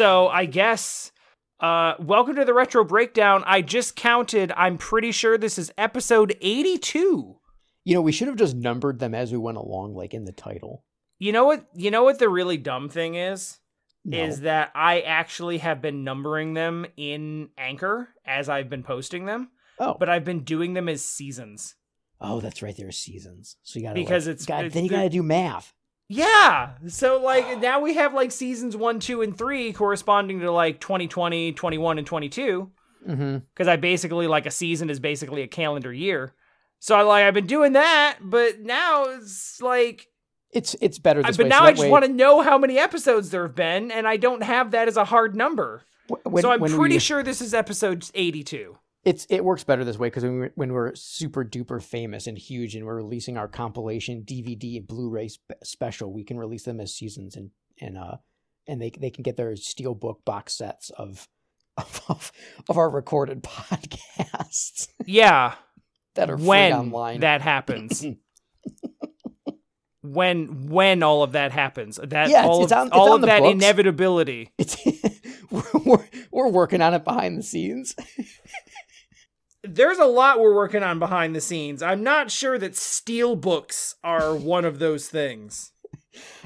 so I guess uh welcome to the retro breakdown. I just counted. I'm pretty sure this is episode 82. You know, we should have just numbered them as we went along, like in the title. You know what? You know what the really dumb thing is? No. Is that I actually have been numbering them in Anchor as I've been posting them, oh, but I've been doing them as seasons. oh, that's right. There are seasons, so you got to Because like, it's- God, it's then you got to do math. Yeah. So like now we have like seasons 1, 2 and 3 corresponding to like 2020, 21 and 22 Mm-hmm. cuz I basically like a season is basically a calendar year. So I like I've been doing that, but now it's like It's it's better I- but way. now so I just way- want to know how many episodes there have been and I don't have that as a hard number. when- so I'm pretty we- sure this is episode 82. It's it works better this way because when we're, when we're super duper famous and huge and we're releasing our compilation DVD and Blu-ray spe- special, we can release them as seasons and and uh and they they can get their steelbook box sets of of of our recorded podcasts Yeah. that are free when online. that happens. when when all of that happens. That Yeah, it's- all it's of, on- it's all of that books. inevitability. it's we're, we're we're working on it behind the scenes. There's a lot we're working on behind the scenes. I'm not sure that steel books are one of those things.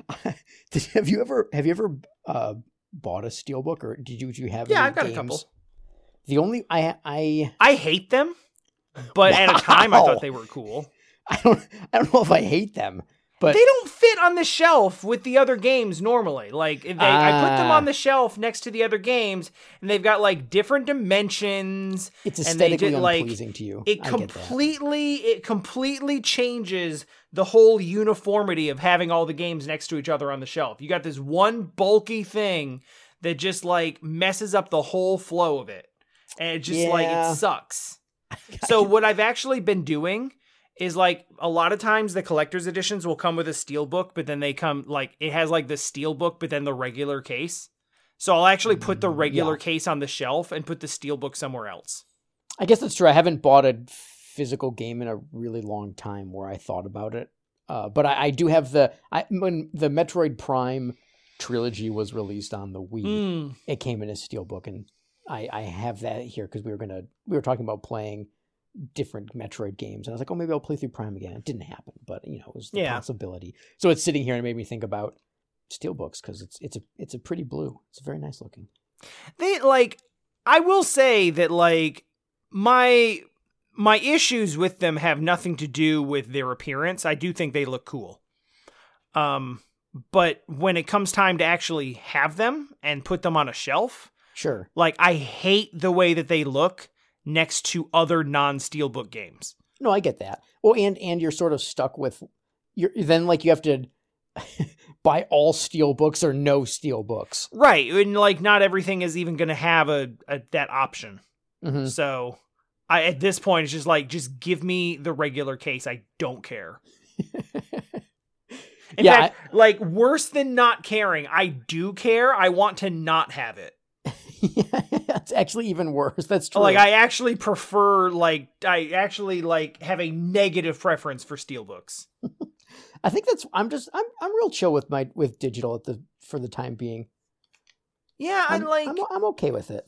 Did, have you ever have you ever uh, bought a steel book or did you did you have? Yeah, I've got a couple. The only I I I hate them, but at a time I thought they were cool. I don't I don't know if I hate them, but they don't fit on the shelf with the other games normally. Like if they, I put them Ah. on the shelf next to the other games, and they've got like different dimensions. it's aesthetically did, like, unpleasing to you. It completely, it completely changes the whole uniformity of having all the games next to each other on the shelf. You got this one bulky thing that just like messes up the whole flow of it, and it just like it sucks. So what I've actually been doing is like a lot of times the collector's editions will come with a steel book, but then they come like it has like the steel book, but then the regular case. So I'll actually put the Mm, regular yeah. case on the shelf and put the steel book somewhere else. I guess that's true. I haven't bought a physical game in a really long time where I thought about it. Uh, but I, I do have the I when the Metroid Prime trilogy was released on the Wii, Mm. it came in a steel book, and I I have that here because we were gonna we were talking about playing different Metroid games, and I was like, oh, maybe I'll play through Prime again. It didn't happen, but you know, it was the Yeah. possibility. So it's sitting here and it made me think about steelbooks because it's it's a it's a pretty blue. It's very nice looking. they like i will say that like my my issues with them have nothing to do with their appearance i do think they look cool um but when it comes time to actually have them and put them on a shelf Sure. like i hate the way that they look next to other non-steelbook games No, I get that. Well, and and you're sort of stuck with you're then like you have to buy all steel books or no steel books. right and like not everything is even going to have a, a that option Mhm. so I, at this point, it's just like, just give me the regular case. I don't care. In Yeah, fact, like worse than not caring, I do care. I want to not have it. Yeah, it's actually even worse. That's true. Like I actually prefer like I actually like have a negative preference for steelbooks. I think that's I'm just I'm I'm real chill with my with digital at the for the time being. Yeah, I I'm, like I'm, I'm okay with it.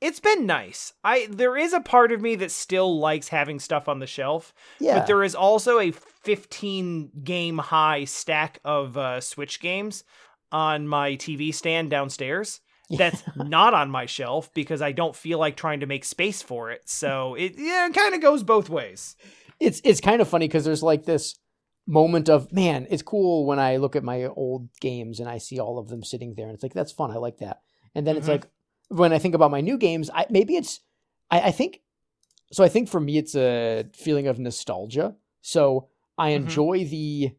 it's been nice. I there is a part of me that still likes having stuff on the shelf, Yeah. but there is also a 15 game high stack of uh, Switch games on my TV stand downstairs. That's not on my shelf because I don't feel like trying to make space for it. So it yeah, it kind of goes both ways. it's it's kind of funny because there's like this moment of man, it's cool when I look at my old games and I see all of them sitting there, and it's like that's fun. I like that. And then it's Mhm. like when I think about my new games, I maybe it's I, I think so. I think for me, it's a feeling of nostalgia. So I Mhm. enjoy the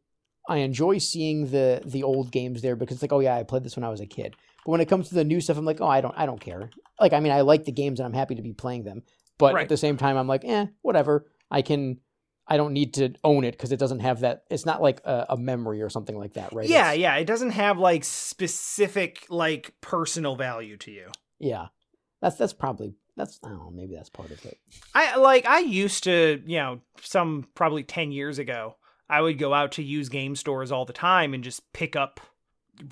I enjoy seeing the the old games there because it's like oh yeah, I played this when I was a kid. But when it comes to the new stuff, I'm like oh I don't I don't care. Like I mean I like the games and I'm happy to be playing them. But Right. at the same time, I'm like eh whatever. I can I don't need to own it because it doesn't have that. It's not like a, a memory or something like that, right? Yeah, It's- yeah. It doesn't have like specific like personal value to you. yeah. That's that's probably that's I don't know. Maybe that's part of it. I like I used to, you know, some probably 10 years ago, I would go out to use game stores all the time and just pick up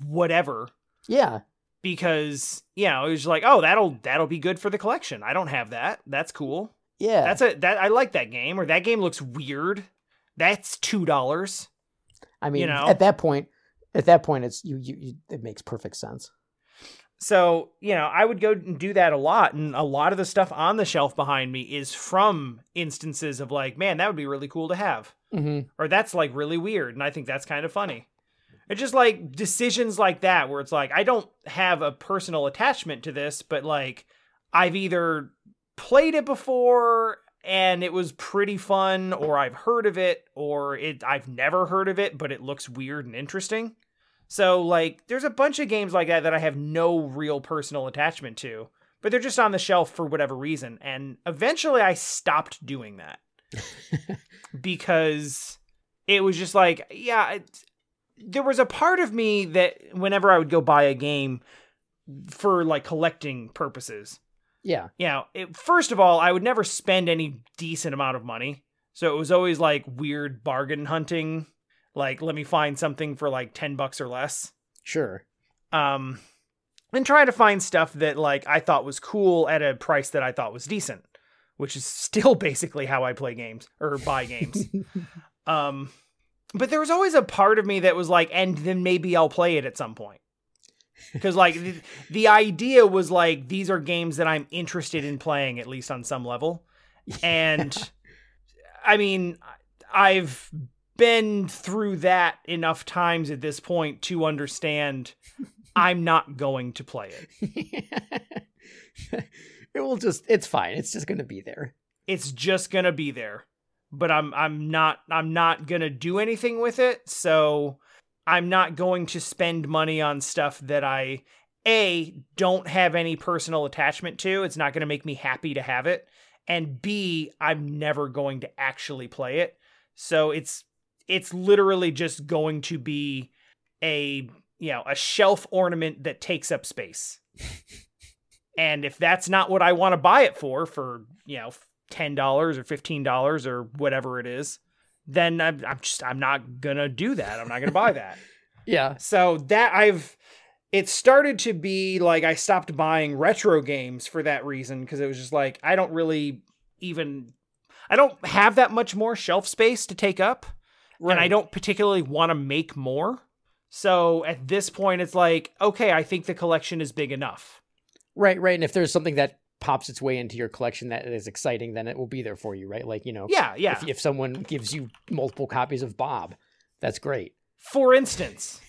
whatever. Yeah, because you know it was like, oh, that'll that'll be good for the collection. I don't have that. That's cool. Yeah. That's a that I like that game. Or that game looks weird. That's two dollars. I mean, you know? at that point, at that point, it's you, you, you. It makes perfect sense. So, you know, I would go and do that a lot. And a lot of the stuff on the shelf behind me is from instances of like, man, that would be really cool to have. Mm-hmm. Or that's like really weird. And I think that's kind of funny. It's just like decisions like that where it's like, I don't have a personal attachment to this, but like, I've either played it before and it was pretty fun, or I've heard of it, or it I've never heard of it, but it looks weird and interesting. So like there's a bunch of games like that that I have no real personal attachment to, but they're just on the shelf for whatever reason. And eventually I stopped doing that because it was just like, yeah, there was a part of me that whenever I would go buy a game for like collecting purposes, Yeah. you know, it, first of all, I would never spend any decent amount of money. So it was always like weird bargain hunting. Like, let me find something for like 10 bucks or less. Sure. Um, and try to find stuff that like I thought was cool at a price that I thought was decent, which is still basically how I play games or buy games. um, but there was always a part of me that was like, and then maybe I'll play it at some point. Because like the, the idea was like these are games that I'm interested in playing at least on some level, and I mean I've been through that enough times at this point to understand I'm not going to play it. it will just. It's fine. It's just gonna be there. It's just gonna be there, but I'm I'm not I'm not gonna do anything with it. So I'm not going to spend money on stuff that I a don't have any personal attachment to. It's not going to make me happy to have it, and b I'm never going to actually play it. So it's it's literally just going to be a you know a shelf ornament that takes up space. and if that's not what I want to buy it for, for you know ten dollars or fifteen dollars or whatever it is, then I'm, I'm just I'm not gonna do that. I'm not gonna buy that. Yeah. So that I've it started to be like I stopped buying retro games for that reason because it was just like I don't really even I don't have that much more shelf space to take up and I don't particularly want to make more. So at this point it's like okay, I think the collection is big enough. Right. Right. And if there's something that pops its way into your collection that is exciting, then it will be there for you. Right. Like you know. Yeah, yeah. If, if someone gives you multiple copies of Bob, that's great. For instance,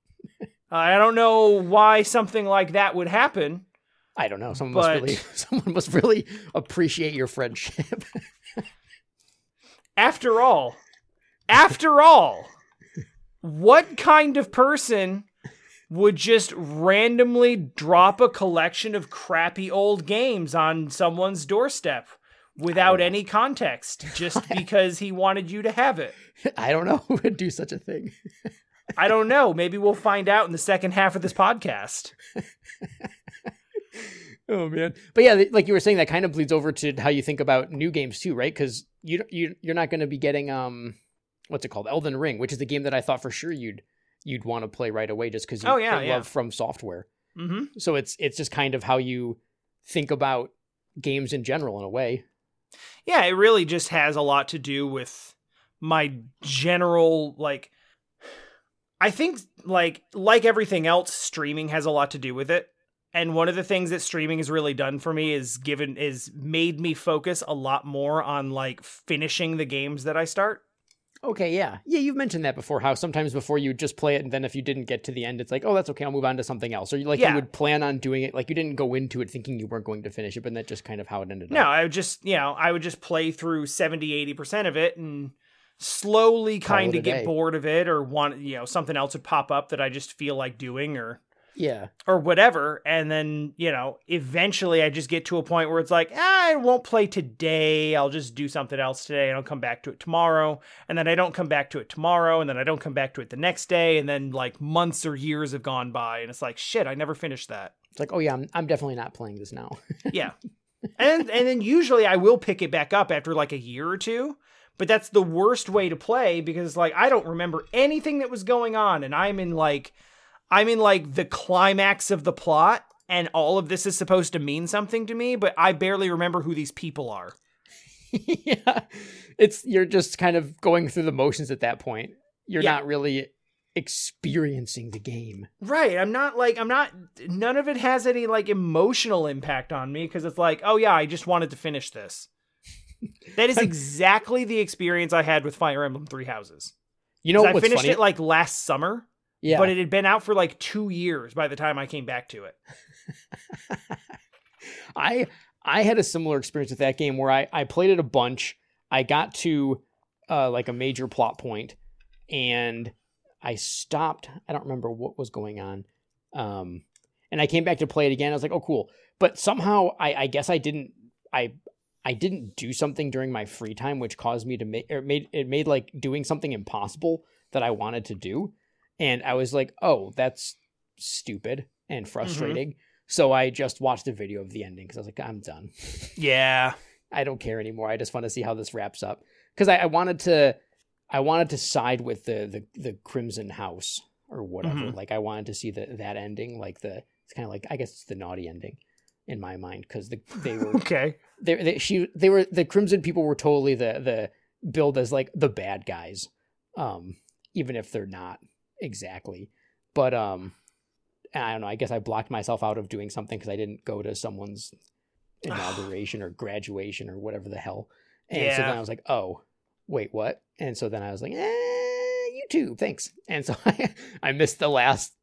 I don't know why something like that would happen. I don't know. Someone But- must really, someone must really appreciate your friendship. After all, after all, what kind of person would just randomly drop a collection of crappy old games on someone's doorstep without any context just because he wanted you to have it? I don't know who would do such a thing. I don't know. Maybe we'll find out in the second half of this podcast. Oh man. But yeah, like you were saying, that kind of bleeds over to how you think about new games too, right? Because you you you're not going to be getting um, what's it called, Elden Ring, which is the game that I thought for sure you'd you'd want to play right away just because you Oh, yeah, love FromSoftware. hmm So it's it's just kind of how you think about games in general in a way. Yeah, it really just has a lot to do with my general like I think like like everything else streaming has a lot to do with it. And one of the things that streaming has really done for me is given is made me focus a lot more on like finishing the games that I start. Okay, yeah, yeah. You've mentioned that before. How sometimes before you just play it, and then if you didn't get to the end, it's like, oh, that's okay. I'll move on to something else. Or you like Yeah. you would plan on doing it, like you didn't go into it thinking you weren't going to finish it, but that's just kind of how it ended No, up. No, I would just, you know, I would just play through 70, 80% of it and slowly kind of get bored of it or want, you know, something else would pop up that I just feel like doing or Yeah, or whatever and then you know eventually i just get to a point where it's like ah, i won't play today. I'll just do something else today and i'll come back to it tomorrow. And then i don't come back to it tomorrow and then i don't come back to it the next day and then like months or years have gone by and it's like shit i never finished that. It's like, oh yeah, I'm I'm definitely not playing this now. yeah. And and then usually i will pick it back up after like a year or two but that's the worst way to play because like i don't remember anything that was going on and i'm in like I'm in like the climax of the plot and all of this is supposed to mean something to me, but I barely remember who these people are. yeah. It's you're just kind of going through the motions at that point. You're Yeah. not really experiencing the game. Right. I'm not like I'm not none of it has any like emotional impact on me because it's like, oh yeah, I just wanted to finish this. That is exactly the experience I had with Fire Emblem Three Houses. You know I finished funny? it like last summer, yeah. but it had been out for like two years by the time I came back to it. I I had a similar experience with that game where I I played it a bunch. I got to uh like a major plot point and I stopped. I don't remember what was going on. Um and I came back to play it again. I was like, "Oh cool." But somehow I I guess I didn't I I didn't do something during my free time which caused me to make or made it made like doing something impossible that I wanted to do. And I was like, "Oh, that's stupid and frustrating." So I just watched a video of the ending because I was like, I'm done. Yeah. I don't care anymore. I just want to see how this wraps up because I, I wanted to, I wanted to side with the the, the Crimson House or whatever. Mhm. Like I wanted to see the that ending. Like the it's kind of like I guess it's the naughty ending in my mind because the they were Okay. they, they she they were the Crimson people were totally the the billed as like the bad guys, um even if they're not exactly. But um, I don't know. I guess I blocked myself out of doing something because I didn't go to someone's inauguration or graduation or whatever the hell. And so then I was like, oh, wait, what? And so then I was like, eh, YouTube, thanks. And so I, I missed the last,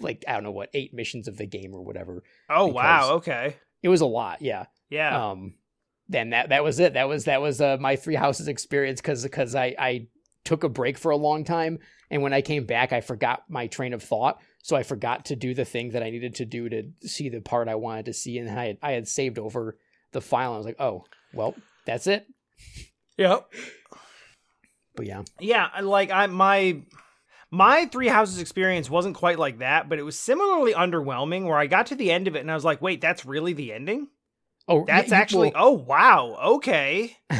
like, I don't know what, eight missions of the game or whatever. Oh wow. Okay. It was a lot, yeah. Yeah. Um, then that that was it. That was that was uh, my three houses experience because because I I took a break for a long time, and when I came back, I forgot my train of thought. So I forgot to do the thing that I needed to do to see the part I wanted to see, and I had, I had saved over the file. And I was like, oh well, that's it. yep. But yeah, Yeah, like I my my three houses experience wasn't quite like that, but it was similarly underwhelming where I got to the end of it and I was like, "Wait, that's really the ending? oh That's you- actually well, oh wow, okay."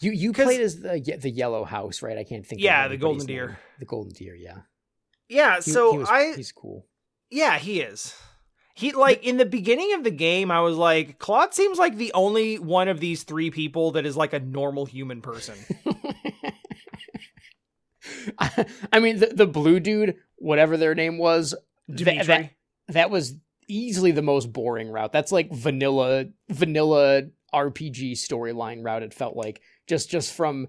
you you played as the the yellow house, right? I can't think. Of it. Yeah, the golden deer. name. The golden deer, yeah. Yeah, He- so he was- I he's cool. yeah, he is. He like in the beginning of the game I was like, Claude seems like the only one of these three people that is like a normal human person. I, I mean, the, the blue dude, whatever their name was, tha- Dimitri. that that was easily the most boring route. That's like vanilla vanilla RPG storyline route. It felt like just just from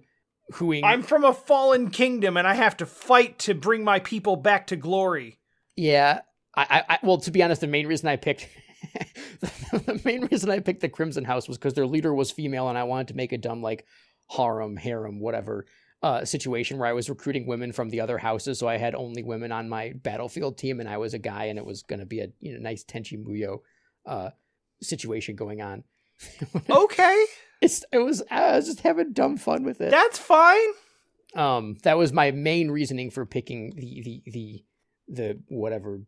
whoing. I'm from a fallen kingdom and I have to fight to bring my people back to glory. yeah. I, I, I well, to be honest, the main reason I picked the main reason I picked the Crimson House was because their leader was female, and I wanted to make a dumb like harem, harem, whatever uh, situation where I was recruiting women from the other houses, so I had only women on my battlefield team, and I was a guy, and it was going to be a you know nice Tenchi Muyo uh, situation going on. Okay, It's it was I was just having dumb fun with it. that's fine. um, that was my main reasoning for picking the the the the whatever.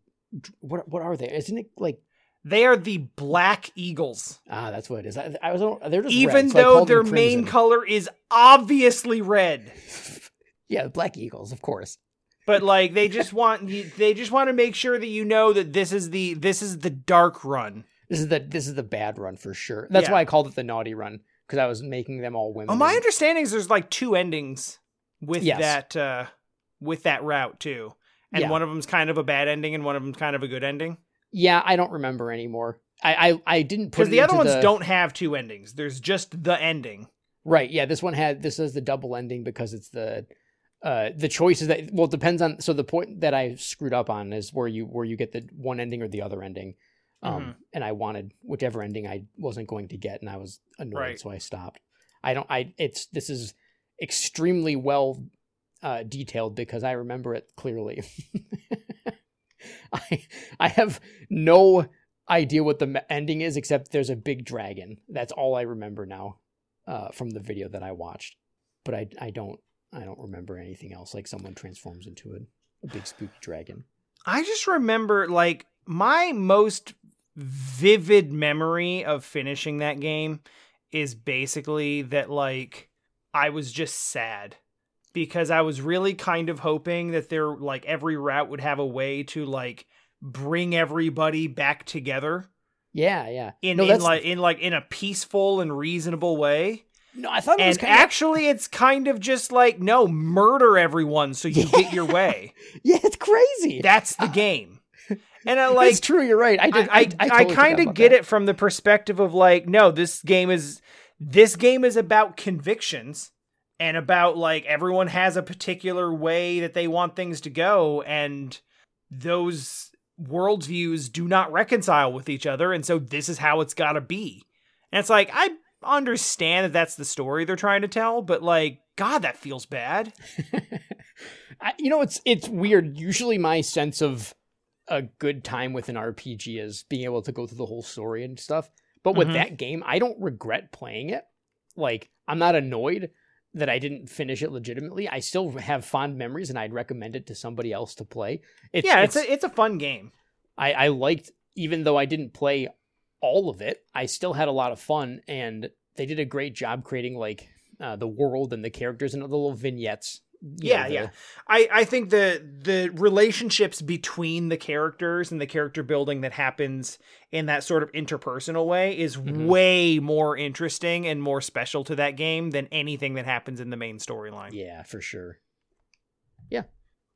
What what are they? Isn't it like They are the Black Eagles. Ah, that's what it is. I, I was they're just Even red, so though their main color is obviously red. yeah, Black Eagles, of course. But like they just want they just want to make sure that you know that this is the this is the dark run. This is the this is the bad run for sure. That's Yeah. why I called it the naughty run because I was making them all women. Oh, my understanding is there's like two endings with Yes. that uh with that route too. And Yeah. one of them's kind of a bad ending and one of them's kind of a good ending. yeah, I don't remember anymore. I I, I didn't Because the other ones the- don't have two endings. There's just the ending. Right. Yeah, this one had this is the double ending because it's the uh the choices that well it depends on so the point that I screwed up on is where you where you get the one ending or the other ending. Um Mhm. and I wanted whichever ending I wasn't going to get and I was annoyed Right. so I stopped. I don't I it's this is extremely well uh detailed because I remember it clearly. I I have no idea what the ending is except there's a big dragon. That's all I remember now uh, from the video that I watched. But I I don't I don't remember anything else. Like someone transforms into a, a big spooky dragon. I just remember like my most vivid memory of finishing that game is basically that like I was just sad. because I was really kind of hoping that there like every route would have a way to like bring everybody back together Yeah, yeah. in, no, in like in like in a peaceful and reasonable way. no. I thought it was And kind of actually it's kind of just like no, murder everyone so you get your way. yeah. It's crazy. That's the game. And I like That's true. You're right. I did. I, I, totally kind of get that. it from the perspective of like, no, this game is this game is about convictions and about like everyone has a particular way that they want things to go, and those worldviews do not reconcile with each other, and so this is how it's got to be. And it's like I understand that that's the story they're trying to tell, but like, God, that feels bad. I, you know, it's it's weird. Usually, my sense of a good time with an RPG is being able to go through the whole story and stuff. But with Mhm. that game, I don't regret playing it. Like, I'm not annoyed that I didn't finish it legitimately. I still have fond memories, and I'd recommend it to somebody else to play. It's, yeah, it's, a it's a fun game. I, I liked, even though I didn't play all of it, I still had a lot of fun, and they did a great job creating like uh, the world and the characters and the little vignettes. Yeah, know, the- yeah. I, I think the the relationships between the characters and the character building that happens in that sort of interpersonal way is Mhm. way more interesting and more special to that game than anything that happens in the main storyline. Yeah, for sure. Yeah.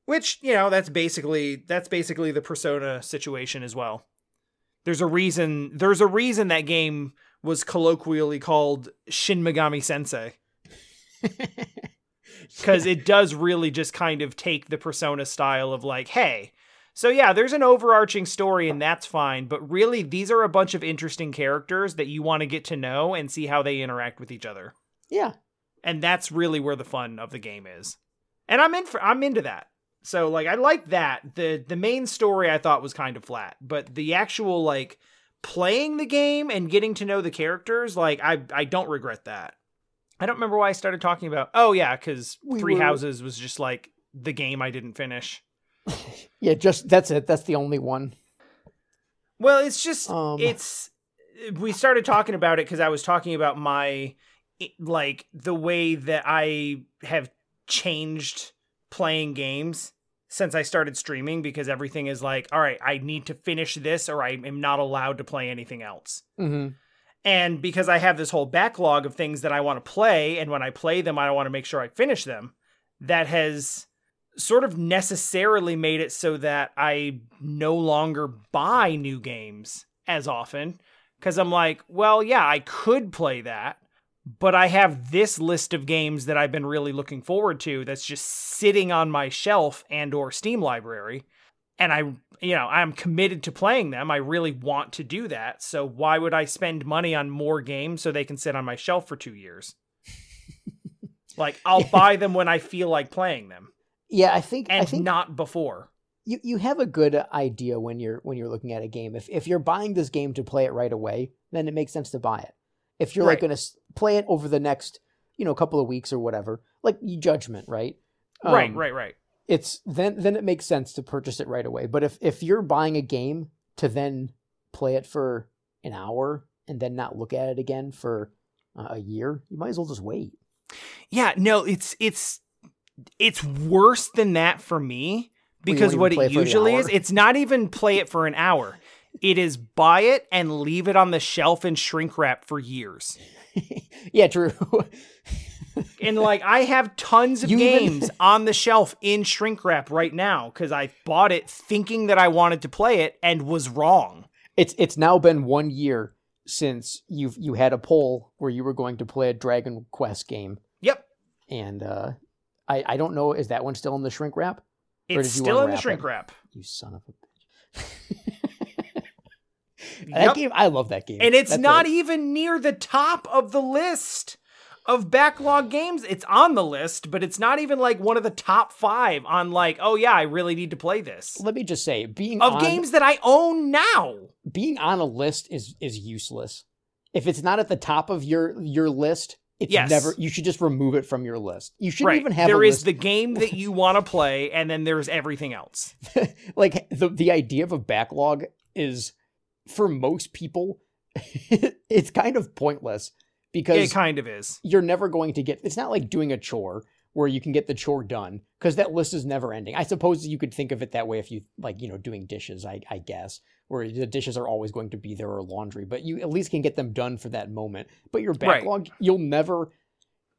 Which, you know, that's basically that's basically the persona situation as well. There's a reason there's a reason that game was colloquially called Shin Megami Sensei. because it does really just kind of take the persona style of like hey so yeah there's an overarching story and that's fine but really these are a bunch of interesting characters that you want to get to know and see how they interact with each other. Yeah, and that's really where the fun of the game is. And i'm in for i'm into that. So like i like that. The the main story i thought was kind of flat but the actual like playing the game and getting to know the characters like i i don't regret that i don't remember why i started talking about oh yeah because We three were- houses was just like the game i didn't finish yeah. Just that's it. That's the only one. Well, it's just Um, it's we started talking about it because I was talking about my like the way that I have changed playing games since I started streaming because everything is like, all right, I need to finish this or I am not allowed to play anything else. Mm-hmm. And because I have this whole backlog of things that I want to play, and when I play them, I want to make sure I finish them, that has sort of necessarily made it so that I no longer buy new games as often. Because I'm like, well, yeah, I could play that, but I have this list of games that I've been really looking forward to that's just sitting on my shelf and or Steam library and I you know, I'm committed to playing them. I really want to do that. So why would I spend money on more games so they can sit on my shelf for 2 years? like I'll buy them when I feel like playing them Yeah, I think I and think not before. you you have a good idea when you're when you're looking at a game. If if you're buying this game to play it right away, then it makes sense to buy it. If you're like going to play it over the next you know couple of weeks or whatever, like judgment, right? right, Um, right, right. It's then then it makes sense to purchase it right away. But if if you're buying a game to then play it for an hour and then not look at it again for uh, a year, you might as well just wait. Yeah, no, it's it's it's worse than that for me because what it it for the usually is, it's not even play it for an hour. It is buy it and leave it on the shelf and shrink wrap for years. yeah, true. And like I have tons of You even- games on the shelf in shrink wrap right now cuz I bought it thinking that I wanted to play it and was wrong. it's it's now been one year since you've you had a poll where you were going to play a Dragon Quest game, Yep. and uh, I I don't know is that one still in the shrink wrap? It's still in the shrink it? wrap. You son of a bitch. that Yep. game, I love that game, And it's That's not a- even near the top of the list of backlog games. It's on the list, but it's not even like one of the top five on like, oh yeah, I really need to play this. Let me just say, being Of on, games that I own now. being on a list is is useless. If it's not at the top of your your list, it's Yes. never. You should just remove it from your list. You shouldn't Right. even have There is the game that you want to play, and then there's everything else. like the the idea of a backlog is for most people it's kind of pointless Because it kind of is. you're never going to get it's not like doing a chore where you can get the chore done because that list is never ending. I suppose you could think of it that way if you like, you know, doing dishes, I, I guess, where the dishes are always going to be there or laundry, but you at least can get them done for that moment. But your Right. backlog, you'll never,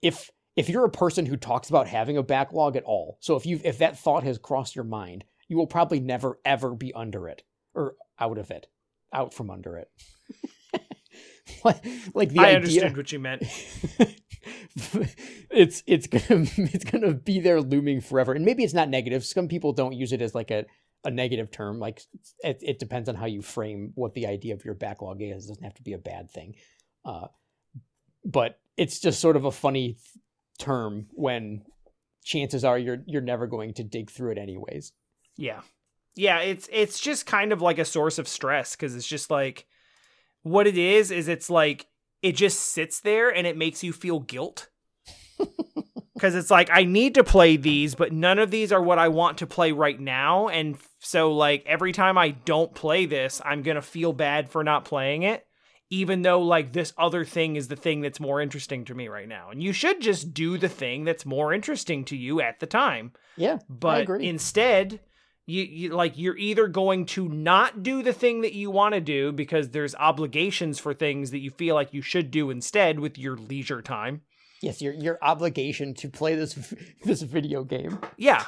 if if you're a person who talks about having a backlog at all, so if you if that thought has crossed your mind, you will probably never ever be under it or out of it, out from under it. like, like the I idea understood what you meant. it's it's gonna it's gonna be there looming forever. And maybe it's not negative. Some people don't use it as like a, a negative term. Like it, it depends on how you frame what the idea of your backlog is. It doesn't have to be a bad thing. Uh, but it's just sort of a funny term when chances are you're you're never going to dig through it anyways. Yeah. Yeah, it's it's just kind of like a source of stress cuz it's just like what it is is it's like it just sits there and it makes you feel guilt. Cuz it's like I need to play these but none of these are what I want to play right now and so like every time I don't play this I'm going to feel bad for not playing it even though like this other thing is the thing that's more interesting to me right now. And you should just do the thing that's more interesting to you at the time yeah but instead you, you like you're either going to not do the thing that you want to do because there's obligations for things that you feel like you should do instead with your leisure time. Yes your your obligation to play this this video game. Yeah.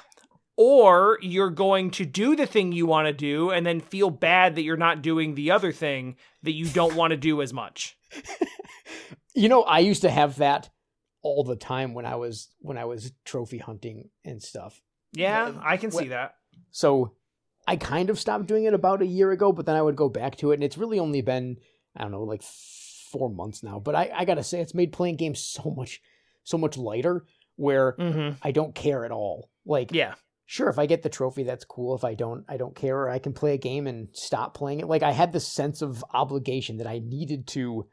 Or you're going to do the thing you want to do and then feel bad that you're not doing the other thing that you don't want to do as much. You know, I used to have that all the time when I was when I was trophy hunting and stuff. yeah Well, i can see that So I kind of stopped doing it about a year ago, but then I would go back to it, and it's really only been I don't know like four months now. But I, I gotta say, it's made playing games so much so much lighter, where mm-hmm. I don't care at all. Like, yeah sure, if I get the trophy, that's cool. If I don't, I don't care. Or I can play a game and stop playing it. Like I had this sense of obligation that I needed to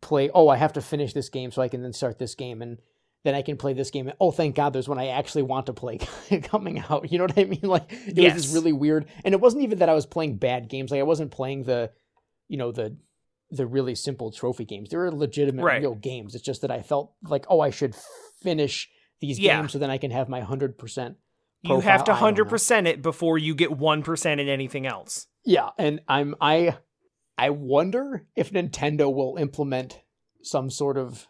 play. Oh, I have to finish this game so I can then start this game, and then I can play this game. Oh, thank God, there's one I actually want to play coming out. You know what I mean? Like it was Yes. this really weird, and it wasn't even that I was playing bad games. Like I wasn't playing the, you know, the the really simple trophy games. They were legitimate, Right. real games. It's just that I felt like, oh, I should finish these Yeah. games so then I can have my hundred percent you have to profile. I don't know. 100% it before you get 1% in anything else Yeah, and I'm I I wonder if Nintendo will implement some sort of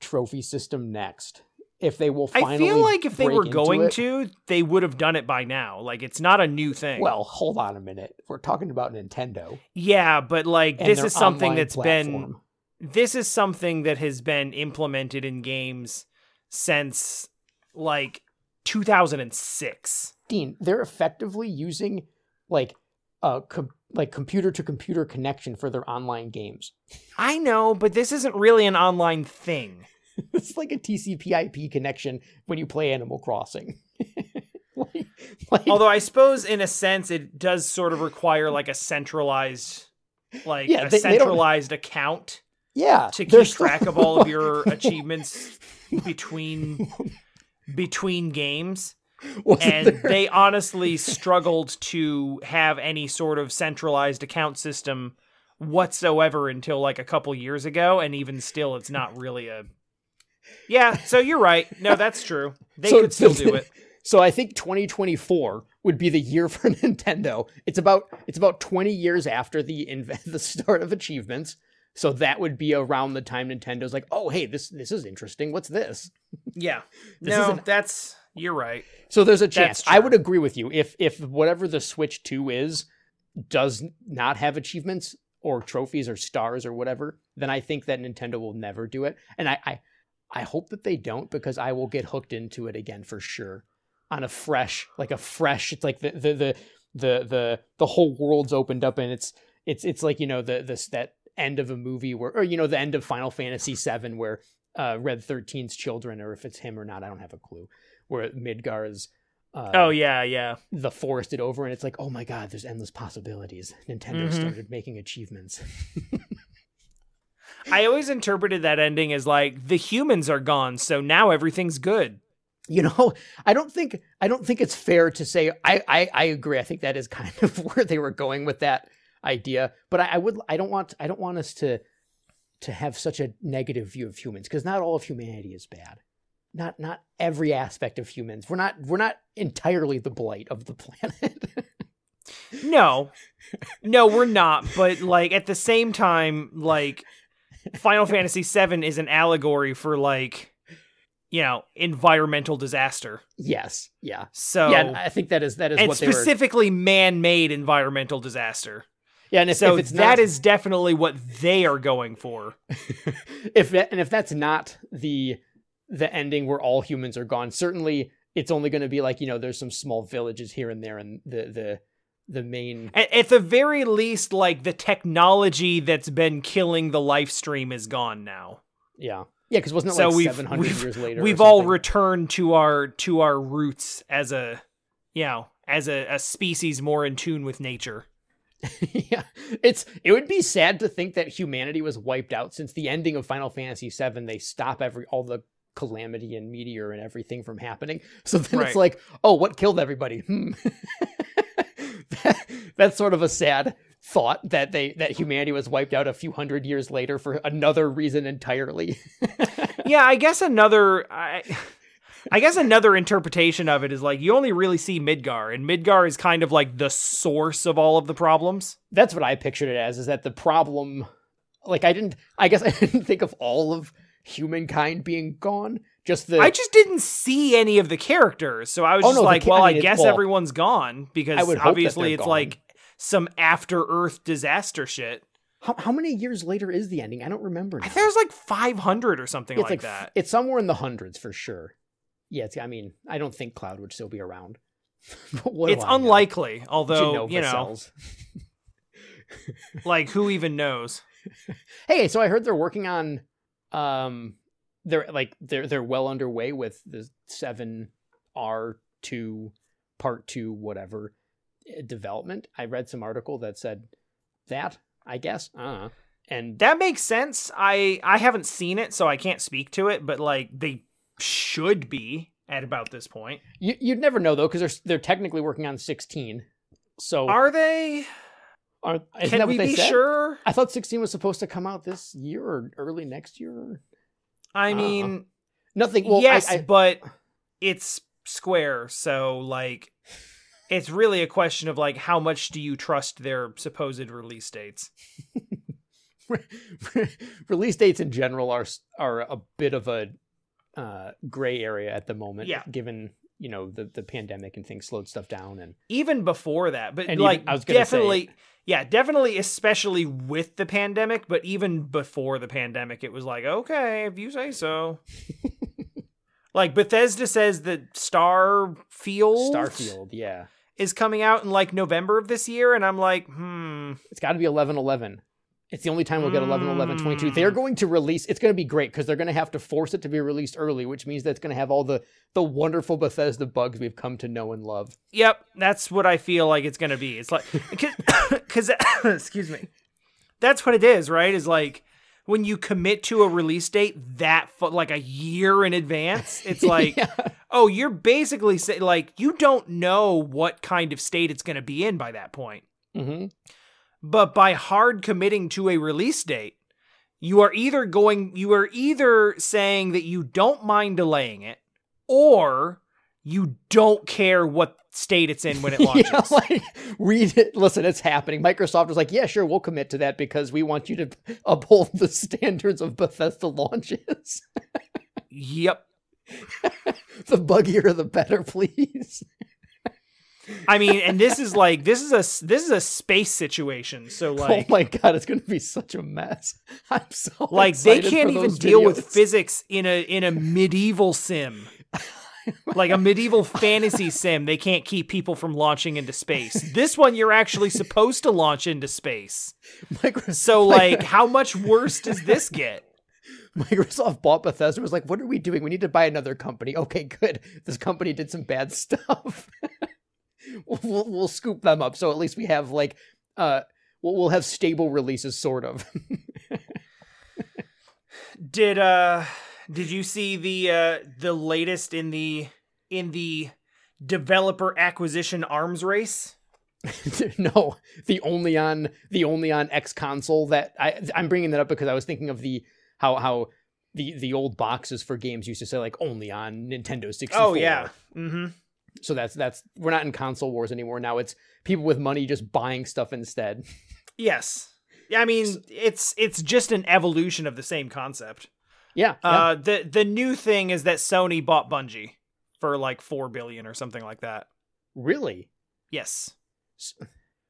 trophy system next. If they will finally I feel like if they break were into going it. to, they would have done it by now. Like it's not a new thing. Well, hold on a minute. We're talking about Nintendo. yeah, but like and this their is something online that's been platform. this is something that has been implemented in games since like 2006. Dean, they're effectively using like a com- like computer to computer connection for their online games. I know, but this isn't really an online thing. it's like a TCP/IP connection when you play Animal Crossing. like, like- Although I suppose in a sense it does sort of require like a centralized like Yeah, a they- they centralized account yeah, to keep track of all of your achievements between between games Wasn't and there- they honestly struggled to have any sort of centralized account system whatsoever until like a couple years ago and even still it's not really a yeah so you're right no that's true they So- could still do it So I think 2024 would be the year for Nintendo. It's about it's about 20 years after the inv- the start of achievements. So that would be around the time Nintendo's like, "Oh, hey, this this is interesting. What's this?" yeah This no isn't- that's you're right So there's a chance. I would agree with you. If if whatever the Switch 2 is does not have achievements or trophies or stars or whatever, then I think that Nintendo will never do it. And I I, I hope that they don't because I will get hooked into it again for sure. On a fresh, like a fresh, it's like the the the the the, the whole world's opened up and it's it's it's like, you know, the this that end of a movie where or you know, the end of Final Fantasy 7 where uh Red 13's children or if it's him or not, I don't have a clue. Where Midgar's uh, oh yeah yeah. the forested over and it's like oh my god there's endless possibilities. Nintendo Mhm. started making achievements. I always interpreted that ending as like the humans are gone so now everything's good. You know i don't think i don't think it's fair to say i i, I agree. I think that is kind of where they were going with that idea. But I, I would i don't want i don't want us to to have such a negative view of humans because not all of humanity is bad not not every aspect of humans. We're not we're not entirely the blight of the planet. No. No, we're not, but like at the same time like Final Fantasy 7 is an allegory for like you know, environmental disaster. yes, yeah, So yeah. I think that is that is and what they were. specifically man-made environmental disaster. Yeah, and if, so if it's that not, is definitely what they are going for. if and if that's not the the ending where all humans are gone, certainly it's only going to be like you know there's some small villages here and there, and the the the main At, at the very least, like the technology that's been killing the life stream is gone now. yeah yeah because wasn't it so like we've 700 we've, years later? we've all returned to our to our roots as a you know as a, a species more in tune with nature. yeah, it's it would be sad to think that humanity was wiped out since the ending of Final Fantasy VII. They stop every all the calamity and meteor and everything from happening. So then it's like, oh, what killed everybody? Hmm. That- that's sort of a sad thought that they that humanity was wiped out a few hundred years later for another reason entirely. yeah, I guess another I, I guess another interpretation of it is like you only really see Midgar, and Midgar is kind of like the source of all of the problems. that's what I pictured it as. Is that the problem? Like I didn't. I guess I didn't think of all of humankind being gone. Just the I just didn't see any of the characters, so I was Oh, just no, like, ca- well, I I, mean, it- guess well, everyone's gone because I obviously it's gone. like some after Earth disaster shit. how, how many years later is the ending? I don't remember. I think it was like 500 or something it's like, like, that. It's somewhere in the hundreds for sure. Yeah, it's, I mean, I don't think Cloud would still be around. It's I know? unlikely, although Jenova you know, like who even knows? Hey, so I heard they're working on, um, they're like they're they're well underway with the seven R two part two whatever eh, development. I read some article that said that. I guess. Uh, and That makes sense. I I haven't seen it, so I can't speak to it. But like they should be at about this point. you, you'd never know though because they're they're technically working on sixteen. So Are they? Aren't, Can that we be said? sure? I thought 16 was supposed to come out this year or early next year. I Uh, mean, Nothing. Well, yes, I, I, but it's Square, so like it's really a question of like how much do you trust their supposed release dates? release dates in general are are a bit of a uh, gray area at the moment. Yeah. Given you know the the pandemic and things slowed stuff down and Even before that, but like gonna say- definitely yeah, definitely especially with the pandemic, but even before the pandemic it was like, okay, if you say so. like Bethesda says that Starfield Starfield. Yeah, is coming out in like November of this year and I'm like, "Hmm, it's got to be 11 11. It's the only time we'll get 11 11 22. They're Mm. going to release. It's going to be great because they're going to have to force it to be released early, which means that it's going to have all the the wonderful Bethesda bugs we've come to know and love. Yep, that's what I feel like it's gonna be. It's like because excuse me, that's what it is, right? Is like when you commit to a release date that fu- like a year in advance. It's like Yeah. oh, you're basically say like you don't know what kind of state it's gonna be in by that point. Mhm. But by hard committing to a release date, you are either going you are either saying that you don't mind delaying it, or you don't care what state it's in when it launches. Yeah, like read it. Listen, it's happening. Microsoft was like, yeah, sure, we'll commit to that because we want you to uphold the standards of Bethesda launches. Yep. the buggier, the better, please. I mean, and this is like this is a this is a space situation. So oh like oh my god, it's going to be such a mess. I'm so like they can't even deal with physics in a in a medieval sim. like a medieval fantasy sim, they can't keep people from launching into space. This one you're actually supposed to launch into space. Microsoft, So like how much worse does this get? Microsoft bought Bethesda. Was like, what are we doing? We need to buy another company. Okay, good. This company did some bad stuff. We'll, we'll, scoop them up. So at least we have like, uh, we'll, we'll have stable releases, sort of. Did uh did you see the uh the latest in the in the developer acquisition arms race? no, the only on the only on X console that I I'm bringing that up because I was thinking of the how how the the old boxes for games used to say like only on Nintendo 64. Oh yeah. Mm-hmm. So that's that's we're not in console wars anymore. Now it's people with money just buying stuff instead. Yes. Yeah, I mean it's it's just an evolution of the same concept. Yeah. yeah. Uh the the new thing is that Sony bought Bungie for like 4 billion or something like that. really? Yes.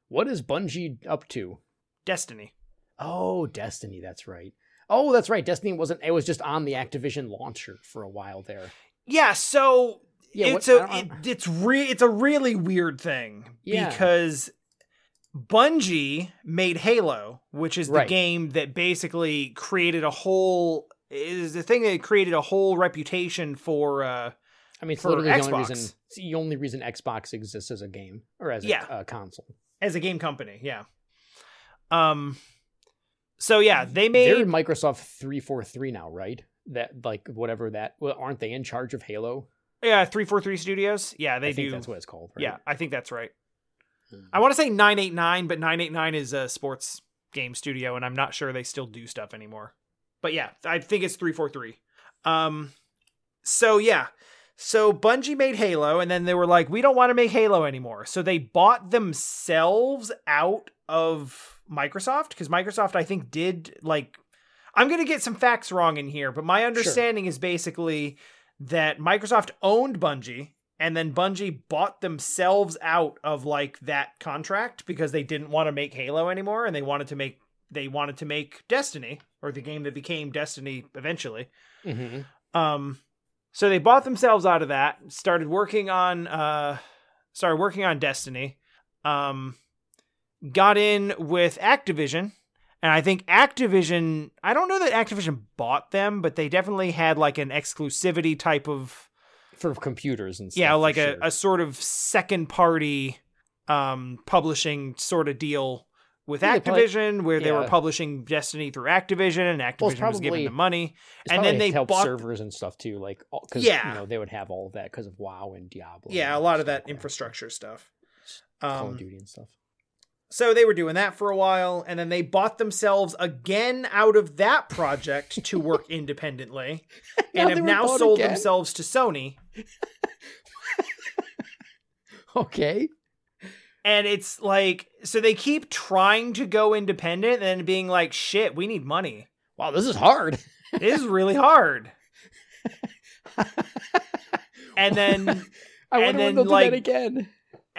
What is Bungie up to? Destiny. Oh, Destiny, that's right. Oh, that's right. Destiny wasn't it was just on the Activision launcher for a while there. Yeah, so Yeah, it's what- a it, it's re- it's a really weird thing Yeah. because Bungie made Halo, which is the Right. game that basically created a whole is the thing that created a whole reputation for uh I mean, it's for literally the only Xbox. reason it's the only reason Xbox exists as a game or as a Yeah. uh, console. as a game company, yeah. Um so yeah, they They're made Microsoft 343 now, right? That like whatever that well, aren't they in charge of Halo? Yeah, 343 Studios. Yeah, they I think do. that's what it's called, right? Yeah, I think that's right. Hmm. I want to say 989, but 989 is a sports game studio, and I'm not sure they still do stuff anymore. But yeah, I think it's 343. Um, so yeah, so Bungie made Halo, and then they were like, we don't want to make Halo anymore. So they bought themselves out of Microsoft because Microsoft, I think, did like. I'm going to get some facts wrong in here, but my understanding is basically that Microsoft owned Bungie and then Bungie bought themselves out of like that contract because they didn't want to make Halo anymore and they wanted to make they wanted to make Destiny or the game that became Destiny eventually. Mhm. Um so they bought themselves out of that, started working on uh started working on Destiny. Um got in with Activision and I think Activision I don't know that Activision bought them, but they definitely had like an exclusivity type of for computers and stuff. yeah like a, sure. a sort of second party um publishing sort of deal with Yeah, they probably- activision where they were publishing destiny through activision and activision Well, it's was giving probably- them money and then they helped bought- servers and stuff too, like because Yeah. you know they would have all of that because of WoW and Diablo. yeah a lot of that infrastructure stuff Call um of Duty and stuff. So they were doing that for a while and then they bought themselves again out of that project to work independently and have now sold again? themselves to sony Okay. And it's like, so they keep trying to go independent and then being like, shit, we need money. Wow, this is hard. It is really hard. And then, I and wonder then, when they'll do like- that again.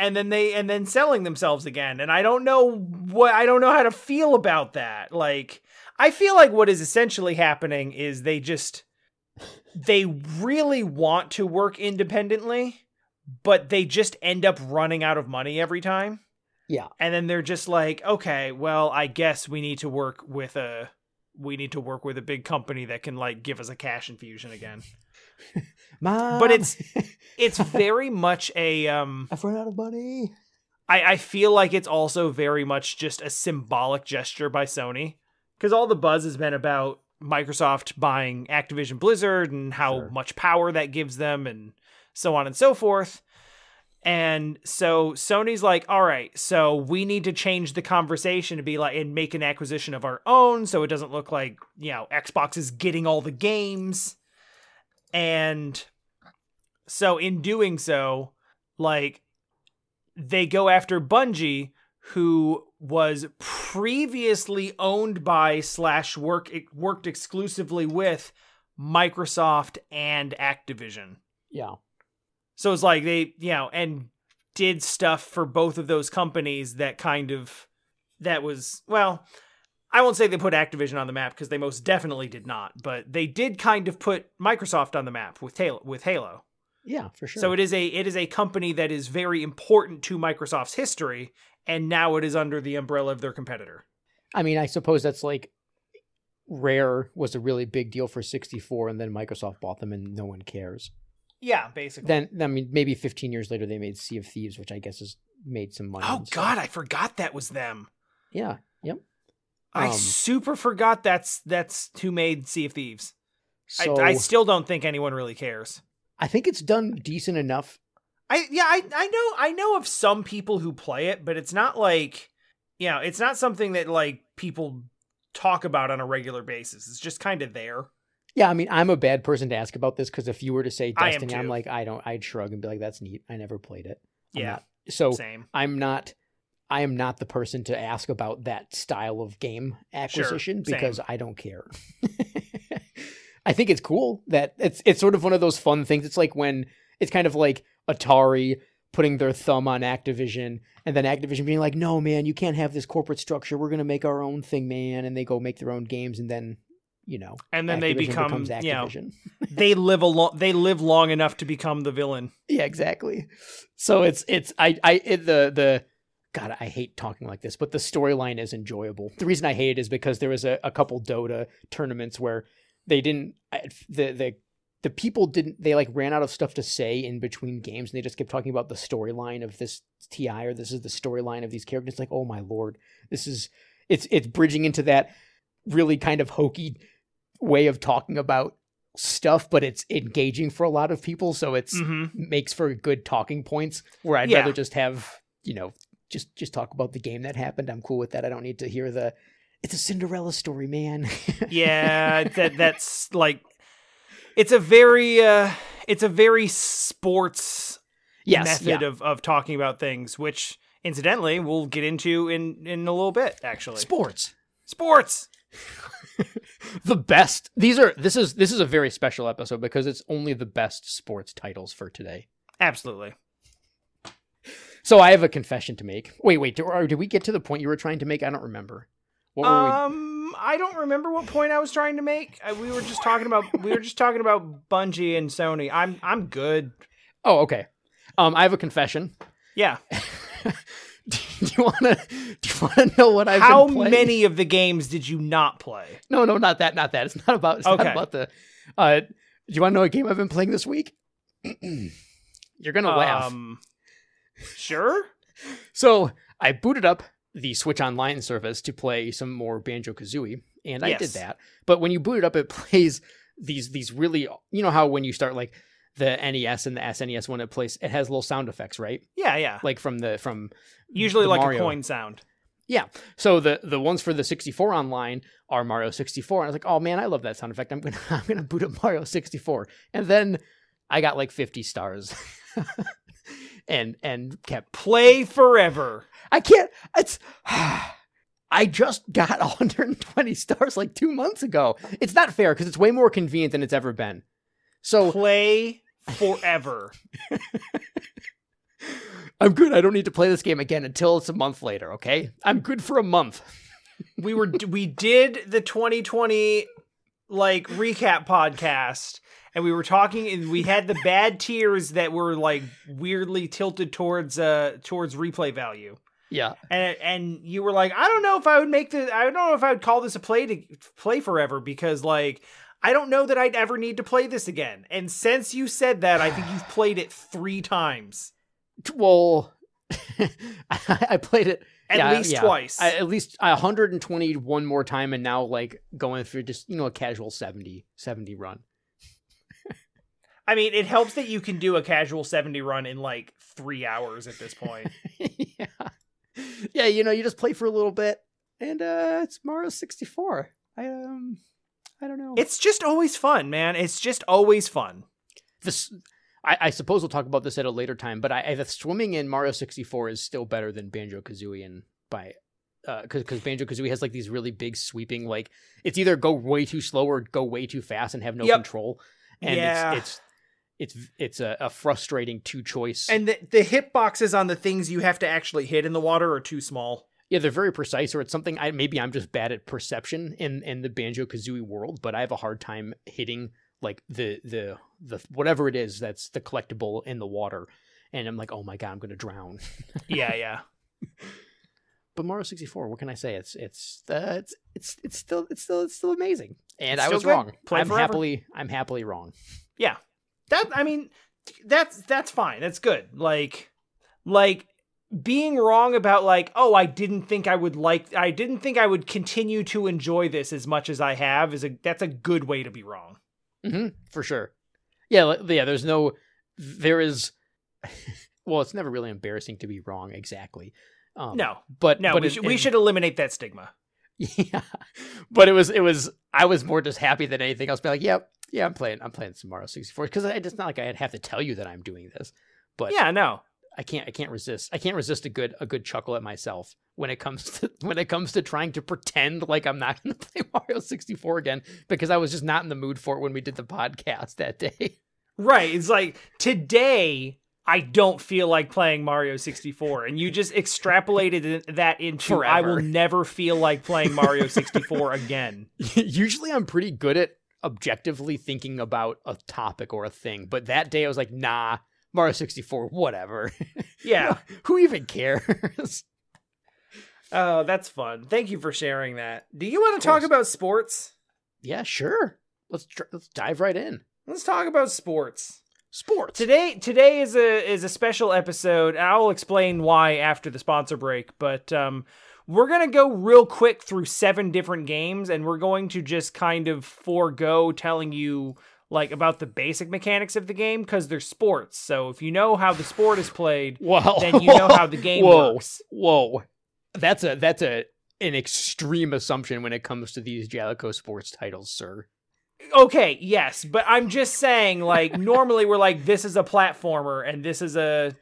And then they, and then selling themselves again. And I don't know what, I don't know how to feel about that. Like, I feel like what is essentially happening is they just, they really want to work independently, but they just end up running out of money every time. Yeah. and then they're just like okay well i guess we need to work with a we need to work with a big company that can like give us a cash infusion again Mom, But it's- it's very much a um I've run out of money. i i feel like it's also very much just a symbolic gesture by sony because all the buzz has been about microsoft buying activision blizzard and how Sure. much power that gives them and so on and so forth And so Sony's like, all right, so we need to change the conversation to be like, and make an acquisition of our own so it doesn't look like, you know, Xbox is getting all the games. And so in doing so, like, they go after Bungie, who was previously owned by slash work worked exclusively with Microsoft and Activision. Yeah. So it's like they, you know, and did stuff for both of those companies that kind of that was well, I won't say they put Activision on the map because they most definitely did not, but they did kind of put Microsoft on the map with Halo with Halo. Yeah, for sure. So it is a it is a company that is very important to Microsoft's history and now it is under the umbrella of their competitor. I mean, I suppose that's like Rare was a really big deal for 64 and then Microsoft bought them and no one cares. Yeah, basically. Then I mean maybe 15 years later they made Sea of Thieves, which I guess has made some money. oh stuff. god, I forgot that was them. Yeah. Yep. I Um, super forgot that's that's who made Sea of Thieves. So I, I still don't think anyone really cares. I think it's done decent enough. I yeah, I I know I know of some people who play it, but it's not like you know, it's not something that like people talk about on a regular basis. It's just kind of there. Yeah, I mean, I'm a bad person to ask about this because if you were to say Destiny, I'm like, I don't. I'd shrug and be like, "That's neat. I never played it." I'm Yeah, not- so same. I'm not. I am not the person to ask about that style of game acquisition same. because I don't care. I think it's cool that it's it's sort of one of those fun things. It's like when it's kind of like Atari putting their thumb on Activision and then Activision being like, "No, man, you can't have this corporate structure. We're going to make our own thing, man." And they go make their own games and then, you know, And then they become, becomes you know, Activision. they live a long, they live long enough to become the villain. Yeah, exactly. So it's it's I I it, the the God I hate talking like this, but the storyline is enjoyable. The reason I hate it is because there was a, a couple Dota tournaments where they didn't the the the people didn't they like ran out of stuff to say in between games and they just kept talking about the storyline of this TI or this is the storyline of these characters. It's like, oh my lord, this is it's it's bridging into that really kind of hokey way of talking about stuff, but it's engaging for a lot of people. So it's hmm makes for good talking points where I'd Yeah. rather just have, you know, just just talk about the game that happened. I'm cool with that. I don't need to hear the it's a Cinderella story, man. Yeah, that that's like, it's a very, uh it's a very sports yes, method yeah. of of talking about things, which incidentally we'll get into in in a little bit. Actually, sports. sports. The best. These are this is this is a very special episode because it's only the best sports titles for today. Absolutely. So I have a confession to make. Wait, wait, did, or did we get to the point you were trying to make? I don't remember. What were we? Um, I don't remember what point I was trying to make. Uh, we were just talking about we were just talking about Bungie and Sony. I'm I'm good. Oh, okay. Um, I have a confession. Yeah. do you want to? Do you want to know what I've How been playing? many of the games did you not play? No, no, not that, not that. It's not about. It's not Okay. about the. Uh, do you want to know what game I've been playing this week? You're gonna laugh. Um, sure. So I booted up the Switch Online service to play some more Banjo Kazooie, and I did that. But when you boot it up, it plays these these really. You know how when you start like the NES and the SNES when it plays, it has little sound effects, right? Yeah, yeah. Like from the from Usually the like Mario. a coin sound. Yeah. So the the ones for the 64 online are Mario 64. And I was like, oh man, I love that sound effect. I'm gonna I'm gonna boot up Mario 64. And then I got like 50 stars. and and kept Play forever. I can't it's I just got 120 stars like two months ago. It's not fair because it's way more convenient than it's ever been. So Play forever. I'm good. I don't need to play this game again until it's a month later, okay? I'm good for a month. we were we did the 2020 like recap podcast and we were talking and we had the bad tiers that were like weirdly tilted towards uh towards replay value Yeah. and and you were like i don't know if i would make the i don't know if i would call this a play to play forever because like i don't know that i'd ever need to play this again and since you said that i think you've played it three times Well, I, I played it at Yeah, least yeah. twice I, at least 120 one more time, and now like going through just you know a casual 70 70 run. I mean, it helps that you can do a casual 70 run in like three hours at this point. yeah, yeah. You know, you just play for a little bit, and uh it's Mario 64. I um, I don't know. it's just always fun, man. It's just always fun. this. I, I suppose we'll talk about this at a later time, but I, I the swimming in Mario 64 is still better than Banjo Kazooie and by because because Banjo Kazooie has like these really big sweeping like it's either go way too slow or go way too fast and have no Yep. control, and Yeah. it's it's it's it's a, a frustrating two choice. And the, the hitboxes on the things you have to actually hit in the water are too small. yeah, they're very precise, or it's something I maybe I'm just bad at perception in in the Banjo Kazooie world, but I have a hard time hitting like the the the whatever it is that's the collectible in the water, and I'm like, oh my god, I'm gonna drown. Yeah, yeah. but Mario 64, what can I say? It's it's uh, it's it's it's still it's still it's still amazing. And It's I was good. wrong. Play I'm forever. happily I'm happily wrong. That I mean, that's that's fine. That's good. Like like being wrong about like, oh, I didn't think I would like I didn't think I would continue to enjoy this as much as I have is a that's a good way to be wrong. hmm for sure. Yeah, yeah. There's no, there is. well, it's never really embarrassing to be wrong exactly. Um, No. but No, but we, in- should, we in- should eliminate that stigma. Yeah, but it was it was I was more just happy than anything else. Be like, yep, yeah, I'm playing I'm playing some Mario 64 because it's not like I'd have to tell you that I'm doing this, but Yeah, no. I can't I can't resist I can't resist a good a good chuckle at myself when it comes to when it comes to trying to pretend like I'm not going to play Mario 64 again because I was just not in the mood for it when we did the podcast that day. Right. It's like today I don't feel like playing Mario 64 and you just extrapolated that into I will never feel like playing Mario 64 again. Usually I'm pretty good at objectively thinking about a topic or a thing, but that day I was like, nah, Mario 64, whatever. Yeah. Who even cares? Oh, that's fun. Thank you for sharing that. Do you want to talk about sports? yeah, sure. Let's let's dive right in. Let's talk about sports. Sports. Today today is a is a special episode. and I'll explain why after the sponsor break, but um we're going to go real quick through seven different games and we're going to just kind of forego telling you like about the basic mechanics of the game cuz they're sports. So if you know how the sport is played, Well, then you know how the game whoa, works. Whoa, that's a that's a an extreme assumption when it comes to these Jaleco sports titles, sir. Okay, yes, but I'm just saying, like, normally we're like, this is a platformer, and this is a,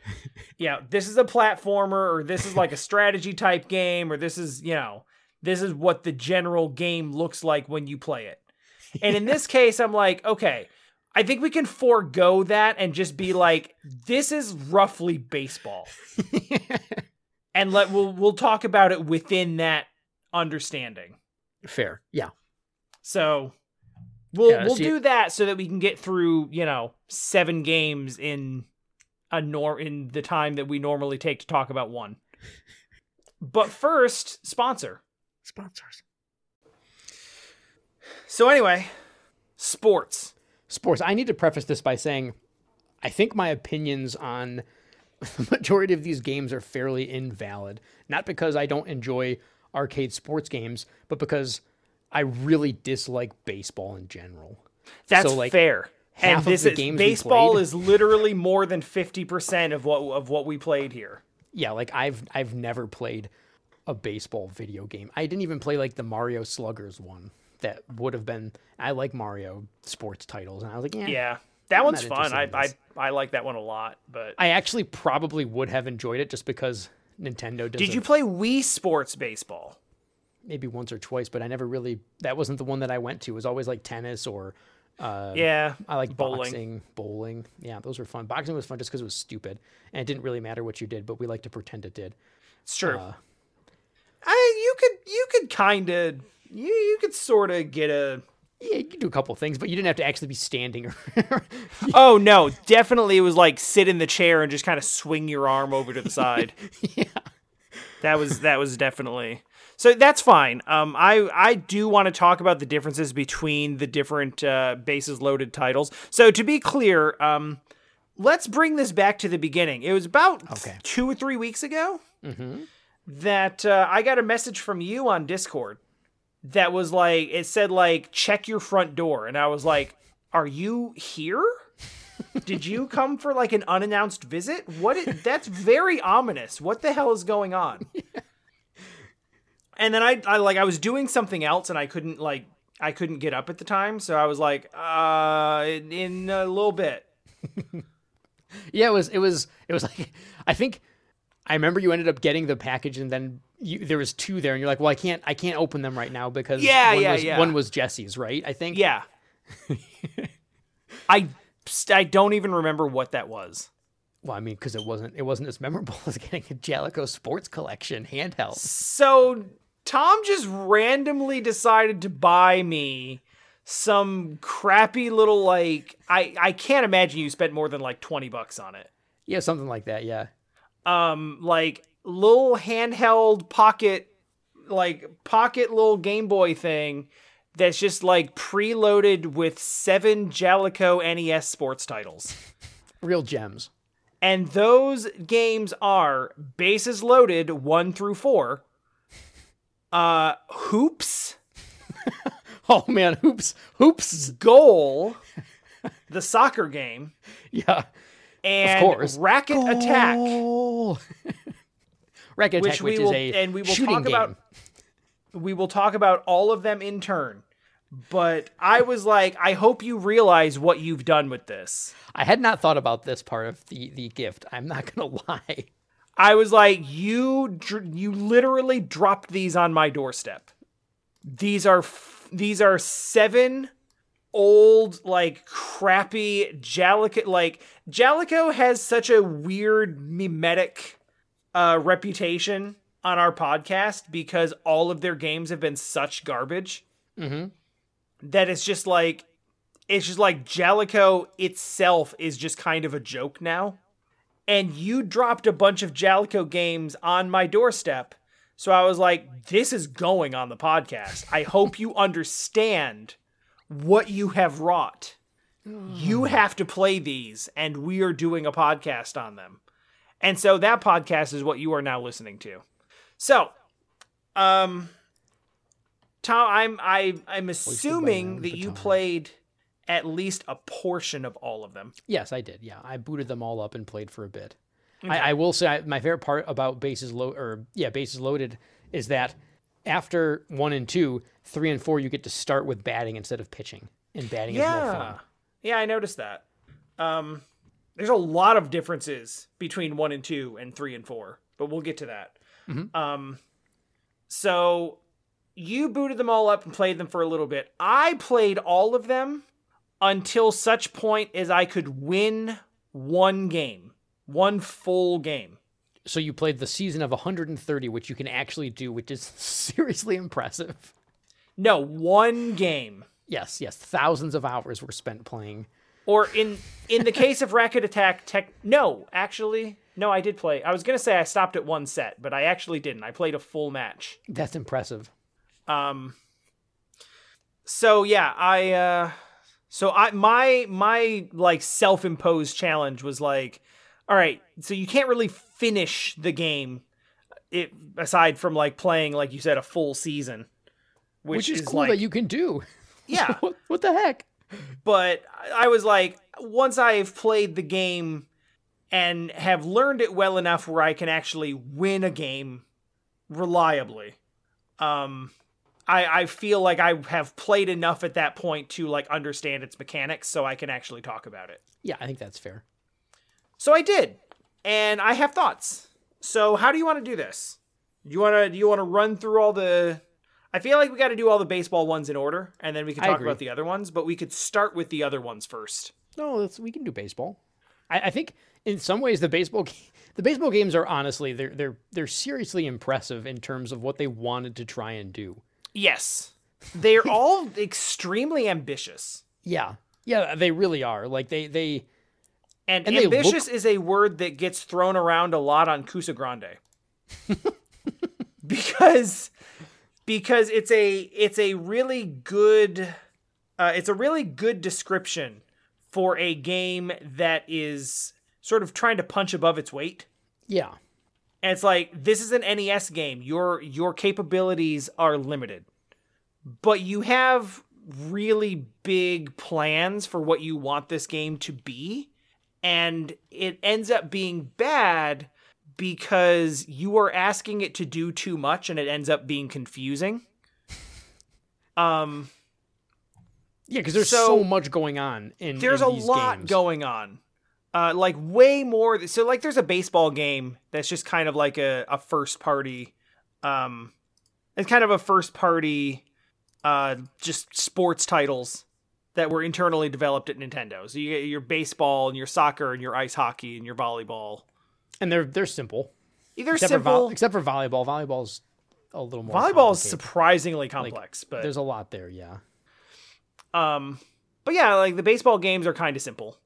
yeah, this is a platformer, or this is like a strategy type game, or this is, you know, this is what the general game looks like when you play it. And in this case, I'm like, okay, I think we can forego that and just be like, this is roughly baseball, and let we'll we'll talk about it within that understanding. Fair, yeah. So we'll Yeah, we'll see- do that so that we can get through, you know, seven games in a nor in the time that we normally take to talk about one. But first, sponsor. Sponsors. So anyway, sports. Sports. I need to preface this by saying, I think my opinions on the majority of these games are fairly invalid. Not because I don't enjoy arcade sports games, but because I really dislike baseball in general. That's So, like, fair. And this is baseball played- is literally more than 50% of what of what we played here. yeah, like I've I've never played a baseball video game. I didn't even play like the Mario Sluggers one. That would have been. I like Mario sports titles, and I was like, yeah, Yeah. That one's fun. I, I. I like that one a lot, but I actually probably would have enjoyed it just because Nintendo does. Did you play Wii Sports Baseball? Maybe once or twice, but I never really. That wasn't the one that I went to. It was always like tennis or. Uh, Yeah. I like bowling. boxing, bowling. Yeah, those were fun. Boxing was fun just because it was stupid and it didn't really matter what you did, but we like to pretend it did. It's true. Uh, I you could you could kind of you you could sort of get a yeah, you could do a couple things, but you didn't have to actually be standing. Or Oh no, definitely it was like sit in the chair and just kind of swing your arm over to the side. yeah. That was that was definitely. So that's fine. Um I I do want to talk about the differences between the different uh bases loaded titles. So to be clear, um let's bring this back to the beginning. It was about Okay. 2 or 3 weeks ago hmm that uh, I got a message from you on Discord that was like it said like check your front door and I was like are you here? Did you come for like an unannounced visit? What i- that's very ominous. What the hell is going on? And then I I like I was doing something else and I couldn't like I couldn't get up at the time, so I was like uh in, in a little bit. Yeah, it was. It was. It was like I think I remember you ended up getting the package, and then you, there was two there, and you're like, "Well, I can't. I can't open them right now because Yeah, one yeah, was, yeah. One was Jesse's, right? I think. Yeah. I I don't even remember what that was. Well, I mean, because it wasn't. It wasn't as memorable as getting a Jaleco Sports Collection handheld. So Tom just randomly decided to buy me some crappy little like I I can't imagine you spent more than like 20 bucks on it. Yeah, something like that. Yeah. Um like little handheld pocket like pocket little Game Boy thing that's just like preloaded with 7 Jaleco NES sports titles. Real gems. And those games are bases loaded 1 through 4. Uh hoops Oh man, hoops, hoops. goal, the soccer game, Yeah. and of course. racket attack, Racket which attack, we which will is a and we will shooting talk game. about. we will talk about all of them in turn. But I was like, I hope you realize what you've done with this. I had not thought about this part of the the gift. I'm not gonna lie. I was like, you you literally dropped these on my doorstep. These are f- these are seven old like crappy Jaleco like Jaleco has such a weird mimetic uh reputation on our podcast because all of their games have been such garbage Mm-hmm. that it's just like it's just like Jaleco itself is just kind of a joke now. And you dropped a bunch of Jaleco games on my doorstep. So I was like, this is going on the podcast. I hope you understand what you have wrought. You have to play these, and we are doing a podcast on them. And so that podcast is what you are now listening to. So, um, Tom, I'm I I'm assuming that you played at least a portion of all of them. Yes, I did. Yeah, I booted them all up and played for a bit. Okay. I, I will say I, my favorite part about bases load or yeah bases loaded is that after one and two, three and four, you get to start with batting instead of pitching, and batting is more fun. yeah, I noticed that. Um, there's a lot of differences between one and two and three and four, but we'll get to that. Mhm. Um, so you booted them all up and played them for a little bit. I played all of them until such point as I could win one game, one full game. So you played the season of 130, which you can actually do, which is seriously impressive. No, one game. Yes, yes, thousands of hours were spent playing. Or in in the case of Racket Attack Tech no, actually no, I did play. I was gonna say I stopped at one set, but I actually didn't. I played a full match. That's impressive. Um so yeah, I uh so I my my like self-imposed challenge was like all right, so you can't really finish the game it aside from like playing like you said a full season which, Which, is, is, cool like that you can do. yeah what, what the heck? but I was like, once I've played the game and have learned it well enough where I can actually win a game reliably, um, I, I feel like I have played enough at that point to like understand its mechanics, so I can actually talk about it. Yeah, I think that's fair. So I did, and I have thoughts. So how do you want to do this? Do you want to do you want to run through all the? I feel like we got to do all the baseball ones in order, and then we can talk about the other ones. But we could start with the other ones first. No, that's, we can do baseball. I, I think in some ways the baseball the baseball games are honestly they're they're they're seriously impressive in terms of what they wanted to try and do. Yes. They're all extremely ambitious. Yeah, yeah, they really are. Like they they And, And they look- ambitious is a word that gets thrown around a lot on Cusa Grande. because because it's a it's a really good uh, it's a really good description for a game that is sort of trying to punch above its weight. yeah And it's like this is an NES game. Your your capabilities are limited. But you have really big plans for what you want this game to be and it ends up being bad because you are asking it to do too much and it ends up being confusing. Um yeah because there's So, so, much going on in there's in a lot games. going on uh like way more so like there's a baseball game that's just kind of like a, a first party um it's kind of a first party uh just sports titles that were internally developed at Nintendo. So you get your baseball and your soccer and your ice hockey and your volleyball. and they're they're simple. Either Except for simple except for volleyball. Volleyball's a little more. volleyball is surprisingly complex, but There's a lot there. Yeah. Um, but yeah, like the baseball games are kind of simple.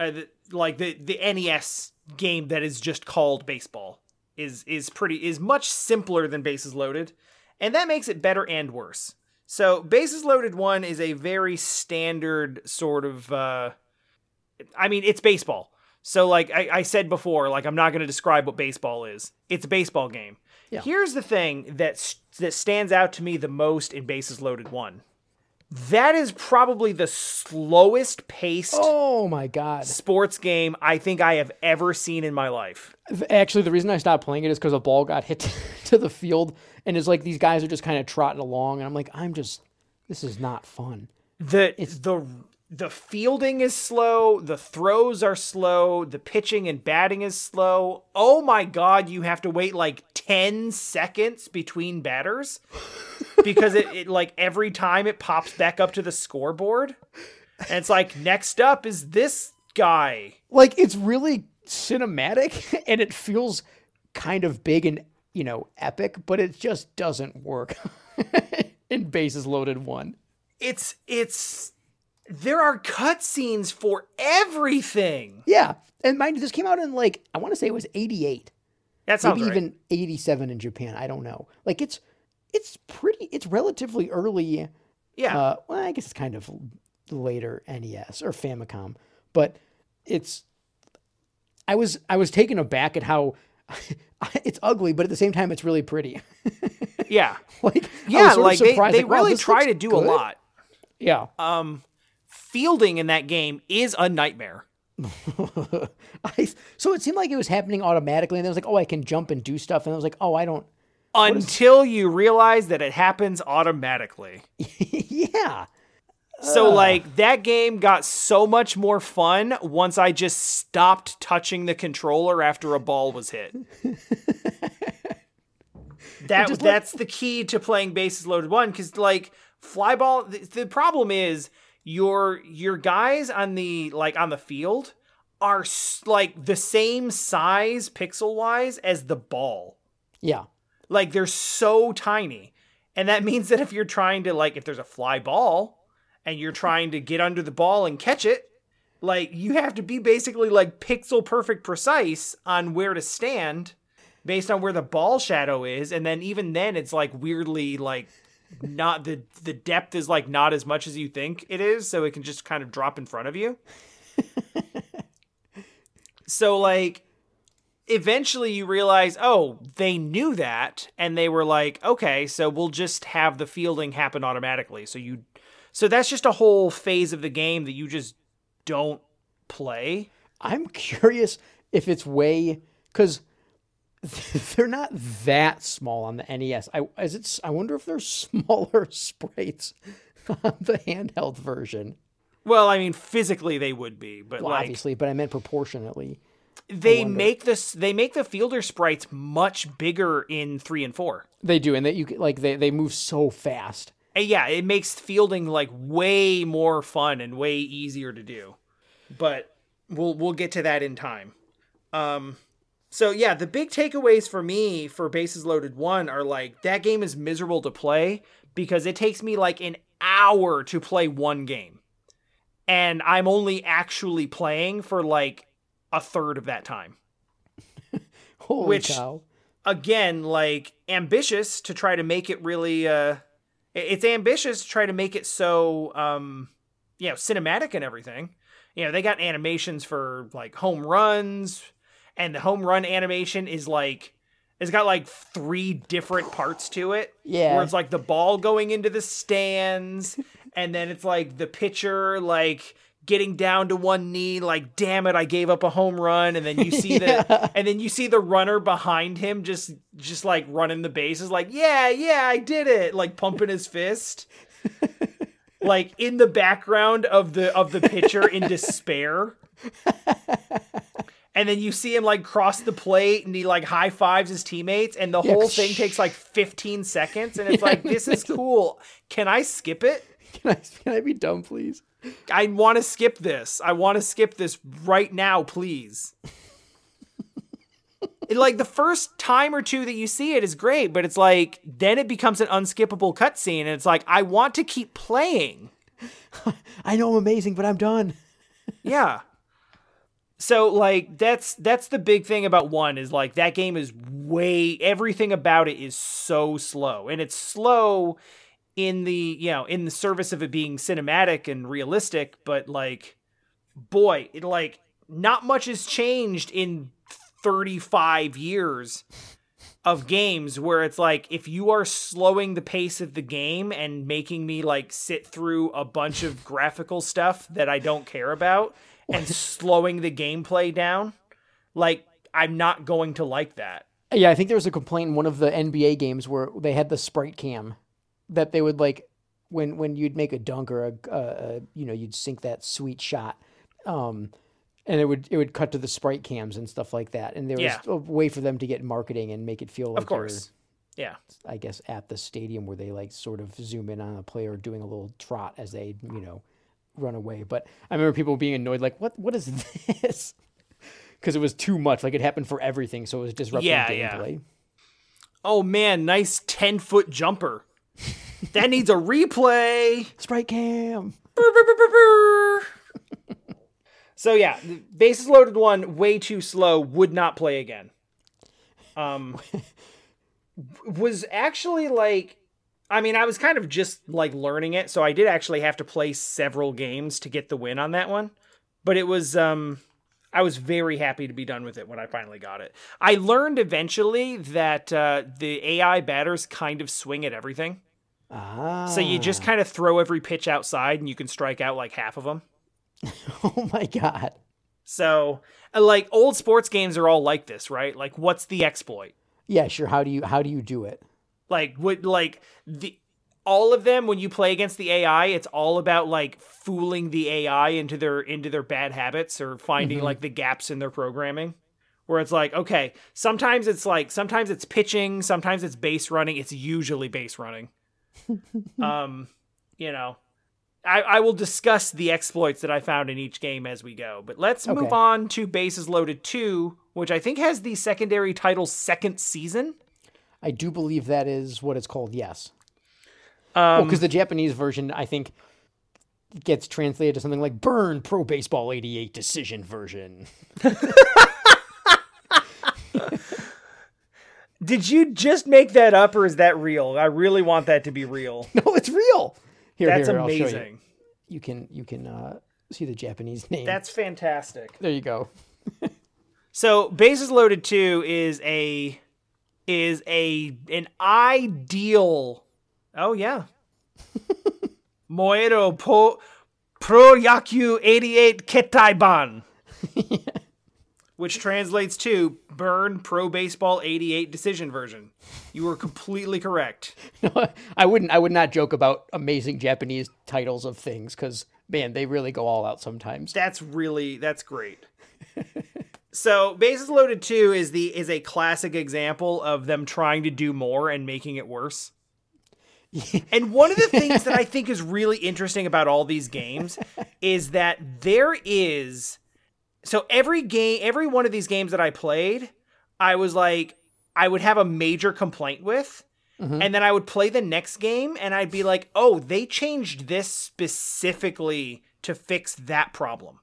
Uh, the, like the the NES game that is just called baseball is is pretty is much simpler than Bases Loaded, and that makes it better and worse. So Bases Loaded one is a very standard sort of. Uh, I mean, it's baseball. So like I, I said before, like I'm not going to describe what baseball is. It's a baseball game. Yeah. Here's the thing that that stands out to me the most in Bases Loaded one That is probably the slowest paced Oh my god. sports game I think I have ever seen in my life. Actually, the reason I stopped playing it is because a ball got hit to the field, and it's like these guys are just kind of trotting along, and I'm like, I'm just, this is not fun. The it's the the fielding is slow, the throws are slow, the pitching and batting is slow. Oh my god, you have to wait like 10 seconds between batters because it, it like every time it pops back up to the scoreboard. And it's like next up is this guy. Like it's really cinematic, and it feels kind of big and you know epic, but it just doesn't work in bases loaded one. It's it's there are cutscenes for everything. Yeah, and mind you, this came out in like I want to say it was '88. That sounds maybe right. even 87 in Japan. I don't know. Like it's it's pretty it's relatively early. yeah. Uh, well, I guess it's kind of later NES or Famicom, but it's I was I was taken aback at how it's ugly, but at the same time it's really pretty. yeah. like Yeah, like they, they like, wow, really try to do good. a lot. Yeah. Um fielding in that game is a nightmare. I, so it seemed like it was happening automatically, and I was like, oh, I can jump and do stuff, and I was like, oh, I don't. Until you realize that it happens automatically. yeah. So like that game got so much more fun once I just stopped touching the controller after a ball was hit. that that's the key to playing bases loaded one cuz like fly ball the, the problem is your your guys on the like on the field are s- like the same size pixel wise as the ball. Yeah. Like they're so tiny. And that means that if you're trying to like if there's a fly ball and you're trying to get under the ball and catch it, like you have to be basically like pixel perfect precise on where to stand based on where the ball shadow is and then even then it's like weirdly like not the the depth is like not as much as you think it is so it can just kind of drop in front of you. so like eventually you realize, oh, they knew that, and they were like, okay, so we'll just have the fielding happen automatically. So you, so that's just a whole phase of the game that you just don't play. I'm curious if it's way because they're not that small on the NES. I is it? I wonder if they're smaller sprites on the handheld version. Well, I mean, physically they would be, but Well, like obviously, but I meant proportionately. they make this, they make the fielder sprites much bigger in three and four. They do, and that you like they they move so fast. And yeah, it makes fielding like way more fun and way easier to do. But we'll we'll get to that in time. Um so yeah, the big takeaways for me for Bases Loaded 1 are like that game is miserable to play because it takes me like an hour to play one game. And I'm only actually playing for like a third of that time. Holy Which- cow! again like ambitious to try to make it really uh it's ambitious to try to make it so um you know cinematic and everything you know they got animations for like home runs and the home run animation is like it's got like three different parts to it Yeah. where it's like the ball going into the stands and then it's like the pitcher like getting down to one knee like damn it I gave up a home run and then you see the Yeah. and then you see the runner behind him just just like running the bases like yeah yeah I did it like pumping his fist like in the background of the of the pitcher in despair and then you see him like cross the plate and he like high fives his teammates and the Yeah, whole thing sh- takes like 15 seconds and it's like this is cool. Can i skip it? Can I can I be dumb, please? i want to skip this. I want to skip this right now please. It, like the first time or two that you see it is great but it's like then it becomes an unskippable cutscene and it's like i want to keep playing. I know I'm amazing, but I'm done. yeah so like that's that's the big thing about one is like that game is way everything about it is so slow. And it's slow in the you know in the service of it being cinematic and realistic but like boy it like not much has changed in 35 years of games where it's like if you are slowing the pace of the game and making me like sit through a bunch of graphical stuff that I don't care about and slowing the gameplay down, like I'm not going to like that. Yeah, I think there was a complaint in one of the NBA games where they had the sprite cam that they would like when when you'd make a dunk or a, you know you'd sink that sweet shot. Um, and it would it would cut to the sprite cams and stuff like that. And there was Yeah. a way for them to get marketing and make it feel like Of course. Yeah. I guess, at the stadium where they like sort of zoom in on a player doing a little trot as they you know run away. But I remember people being annoyed, like, what what is this? Because it was too much. Like it happened for everything, so it was disrupting Yeah, yeah. gameplay. Oh man, nice 10 foot jumper. that needs a replay. Sprite cam. So yeah, the bases loaded one way too slow. Would not play again. Um, was actually like, I mean, I was kind of just like learning it, so I did actually have to play several games to get the win on that one. But it was, um, I was very happy to be done with it when I finally got it. I learned eventually that uh, the AI batters kind of swing at everything. Ah. So you just kind of throw every pitch outside and you can strike out like half of them. Oh my god. So, uh, like old sports games are all like this, right? Like what's the exploit? Yeah, sure. How do you how do you do it? Like what like the all of them when you play against the AI, it's all about like fooling the AI into their into their bad habits or finding Mhm. like the gaps in their programming. Where it's like, okay, sometimes it's like sometimes it's pitching, sometimes it's base running, it's usually base running. um, you know, I, I will discuss the exploits that I found in each game as we go. But let's move on to Bases Loaded 2, which I think has the secondary title Second Season. I do believe that is what it's called. Yes. Well, Um, because the Japanese version, I think, gets translated to something like "Burn Pro Baseball '88 Decision Version." did you just make that up or is that real? I really want that to be real. No, it's real. Here, That's here, show you. amazing. You can you can uh, see the Japanese name. That's fantastic. there you go. So Bases Loaded 2 is a is a an ideal Oh yeah. Moero po Pro Yaku 88 Ketaiban. Which translates to Burn Pro Baseball 88 Decision Version. You were completely correct. No, I wouldn't. I would not joke about amazing Japanese titles of things because man, they really go all out sometimes. That's really that's great. So Bases Loaded 2 is the is a classic example of them trying to do more and making it worse. and one of the things that I think is really interesting about all these games is that there is so every game every one of these games that I played, I was like I would have a major complaint with Mhm. and then I would play the next game and I'd be like, "Oh, they changed this specifically to fix that problem."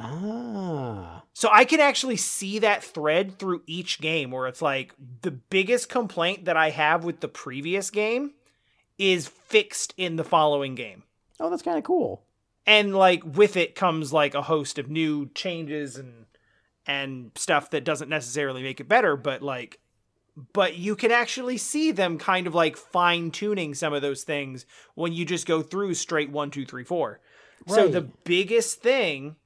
Ah, So I can actually see that thread through each game where it's like the biggest complaint that I have with the previous game is fixed in the following game. oh, that's kind of cool. And like with it comes like a host of new changes and and stuff that doesn't necessarily make it better, but like but you can actually see them kind of like fine tuning some of those things when you just go through straight one, two, three, four. Right. So the biggest thing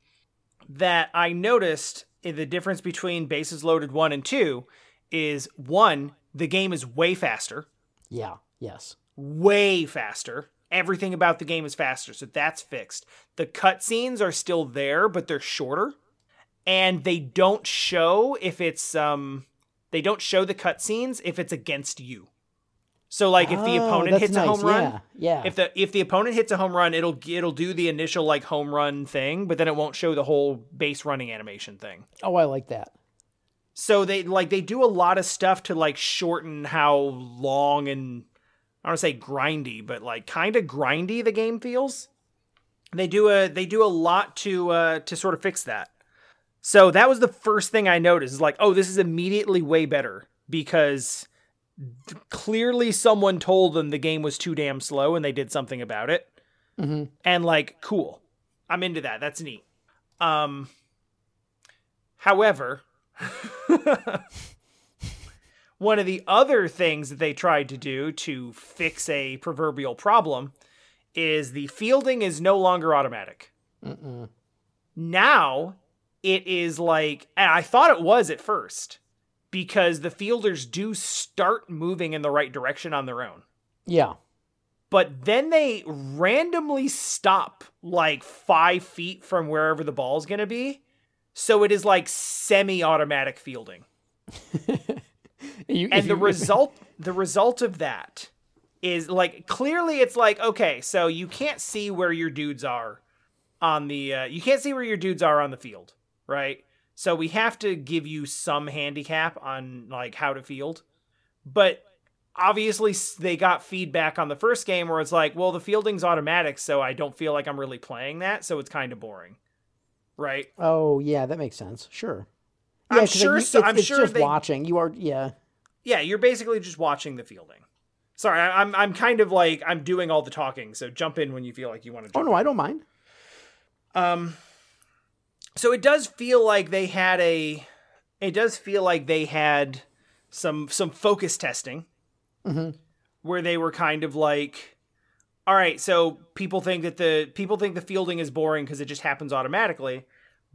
that I noticed in the difference between bases loaded one and two is one, the game is way faster, Yeah. Yes. way faster. Everything about the game is faster, so that's fixed. The cutscenes are still there, but they're shorter, and they don't show if it's um they don't show the cutscenes if it's against you. So like if the Oh, opponent hits a nice. home run, Yeah. Yeah. if the if the opponent hits a home run, it'll it'll do the initial like home run thing, but then it won't show the whole base running animation thing. oh, I like that. So they like they do a lot of stuff to like shorten how long and I don't want to say grindy, but like kind of grindy the game feels. They do a they do a lot to uh to sort of fix that. So that was the first thing I noticed is like, oh, this is immediately way better because clearly someone told them the game was too damn slow and they did something about it. Hmm and like cool. I'm into that. That's neat. Um however one of the other things that they tried to do to fix a proverbial problem is the fielding is no longer automatic. Mm-mm. Now it is like, and I thought it was at first because the fielders do start moving in the right direction on their own. Yeah. But then they randomly stop like five feet from wherever the ball is going to be. So it is like semi automatic fielding. You- and the result the result of that is like clearly it's like okay so you can't see where your dudes are on the uh, you can't see where your dudes are on the field right so we have to give you some handicap on like how to field but obviously they got feedback on the first game where it's like well the fielding's automatic so i don't feel like i'm really playing that so it's kind of boring right Oh yeah, that makes sense. Sure. I'm sure so- it's, I'm it's sure just they- watching. You are yeah. yeah, you're basically just watching the fielding. Sorry, I, I'm I'm kind of like I'm doing all the talking, so jump in when you feel like you want to. Oh no, I don't mind. Um, so it does feel like they had a. It does feel like they had some some focus testing, Mhm. where they were kind of like, all right, so people think that the people think the fielding is boring because it just happens automatically,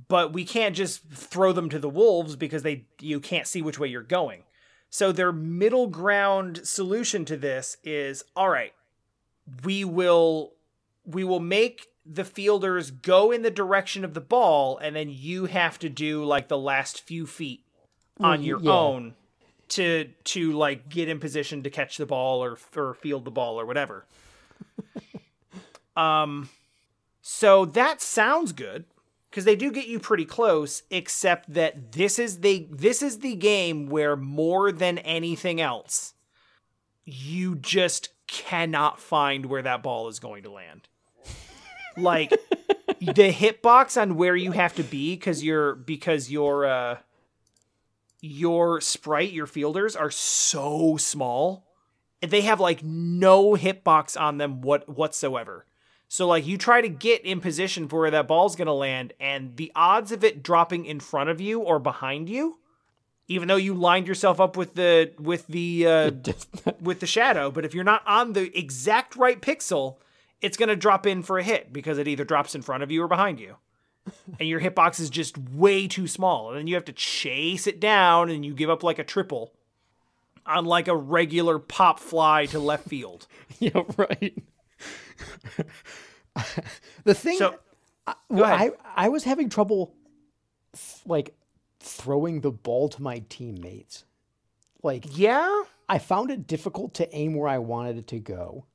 but we can't just throw them to the wolves because they you can't see which way you're going. So their middle ground solution to this is all right, we will we will make the fielders go in the direction of the ball and then you have to do like the last few feet on Mm, your yeah. own to to like get in position to catch the ball or or field the ball or whatever. um so that sounds good because they do get you pretty close except that this is the this is the game where more than anything else you just cannot find where that ball is going to land like the hitbox on where you have to be because you're because your uh your sprite your fielders are so small they have like no hitbox on them what whatsoever. So like you try to get in position for where that ball's going to land and the odds of it dropping in front of you or behind you even though you lined yourself up with the with the uh with the shadow but if you're not on the exact right pixel it's going to drop in for a hit because it either drops in front of you or behind you and your hitbox is just way too small and then you have to chase it down and you give up like a triple on like a regular pop fly to left field yeah, right. the thing, So- I, ahead. I I was having trouble, like throwing the ball to my teammates. Like yeah I found it difficult to aim where I wanted it to go.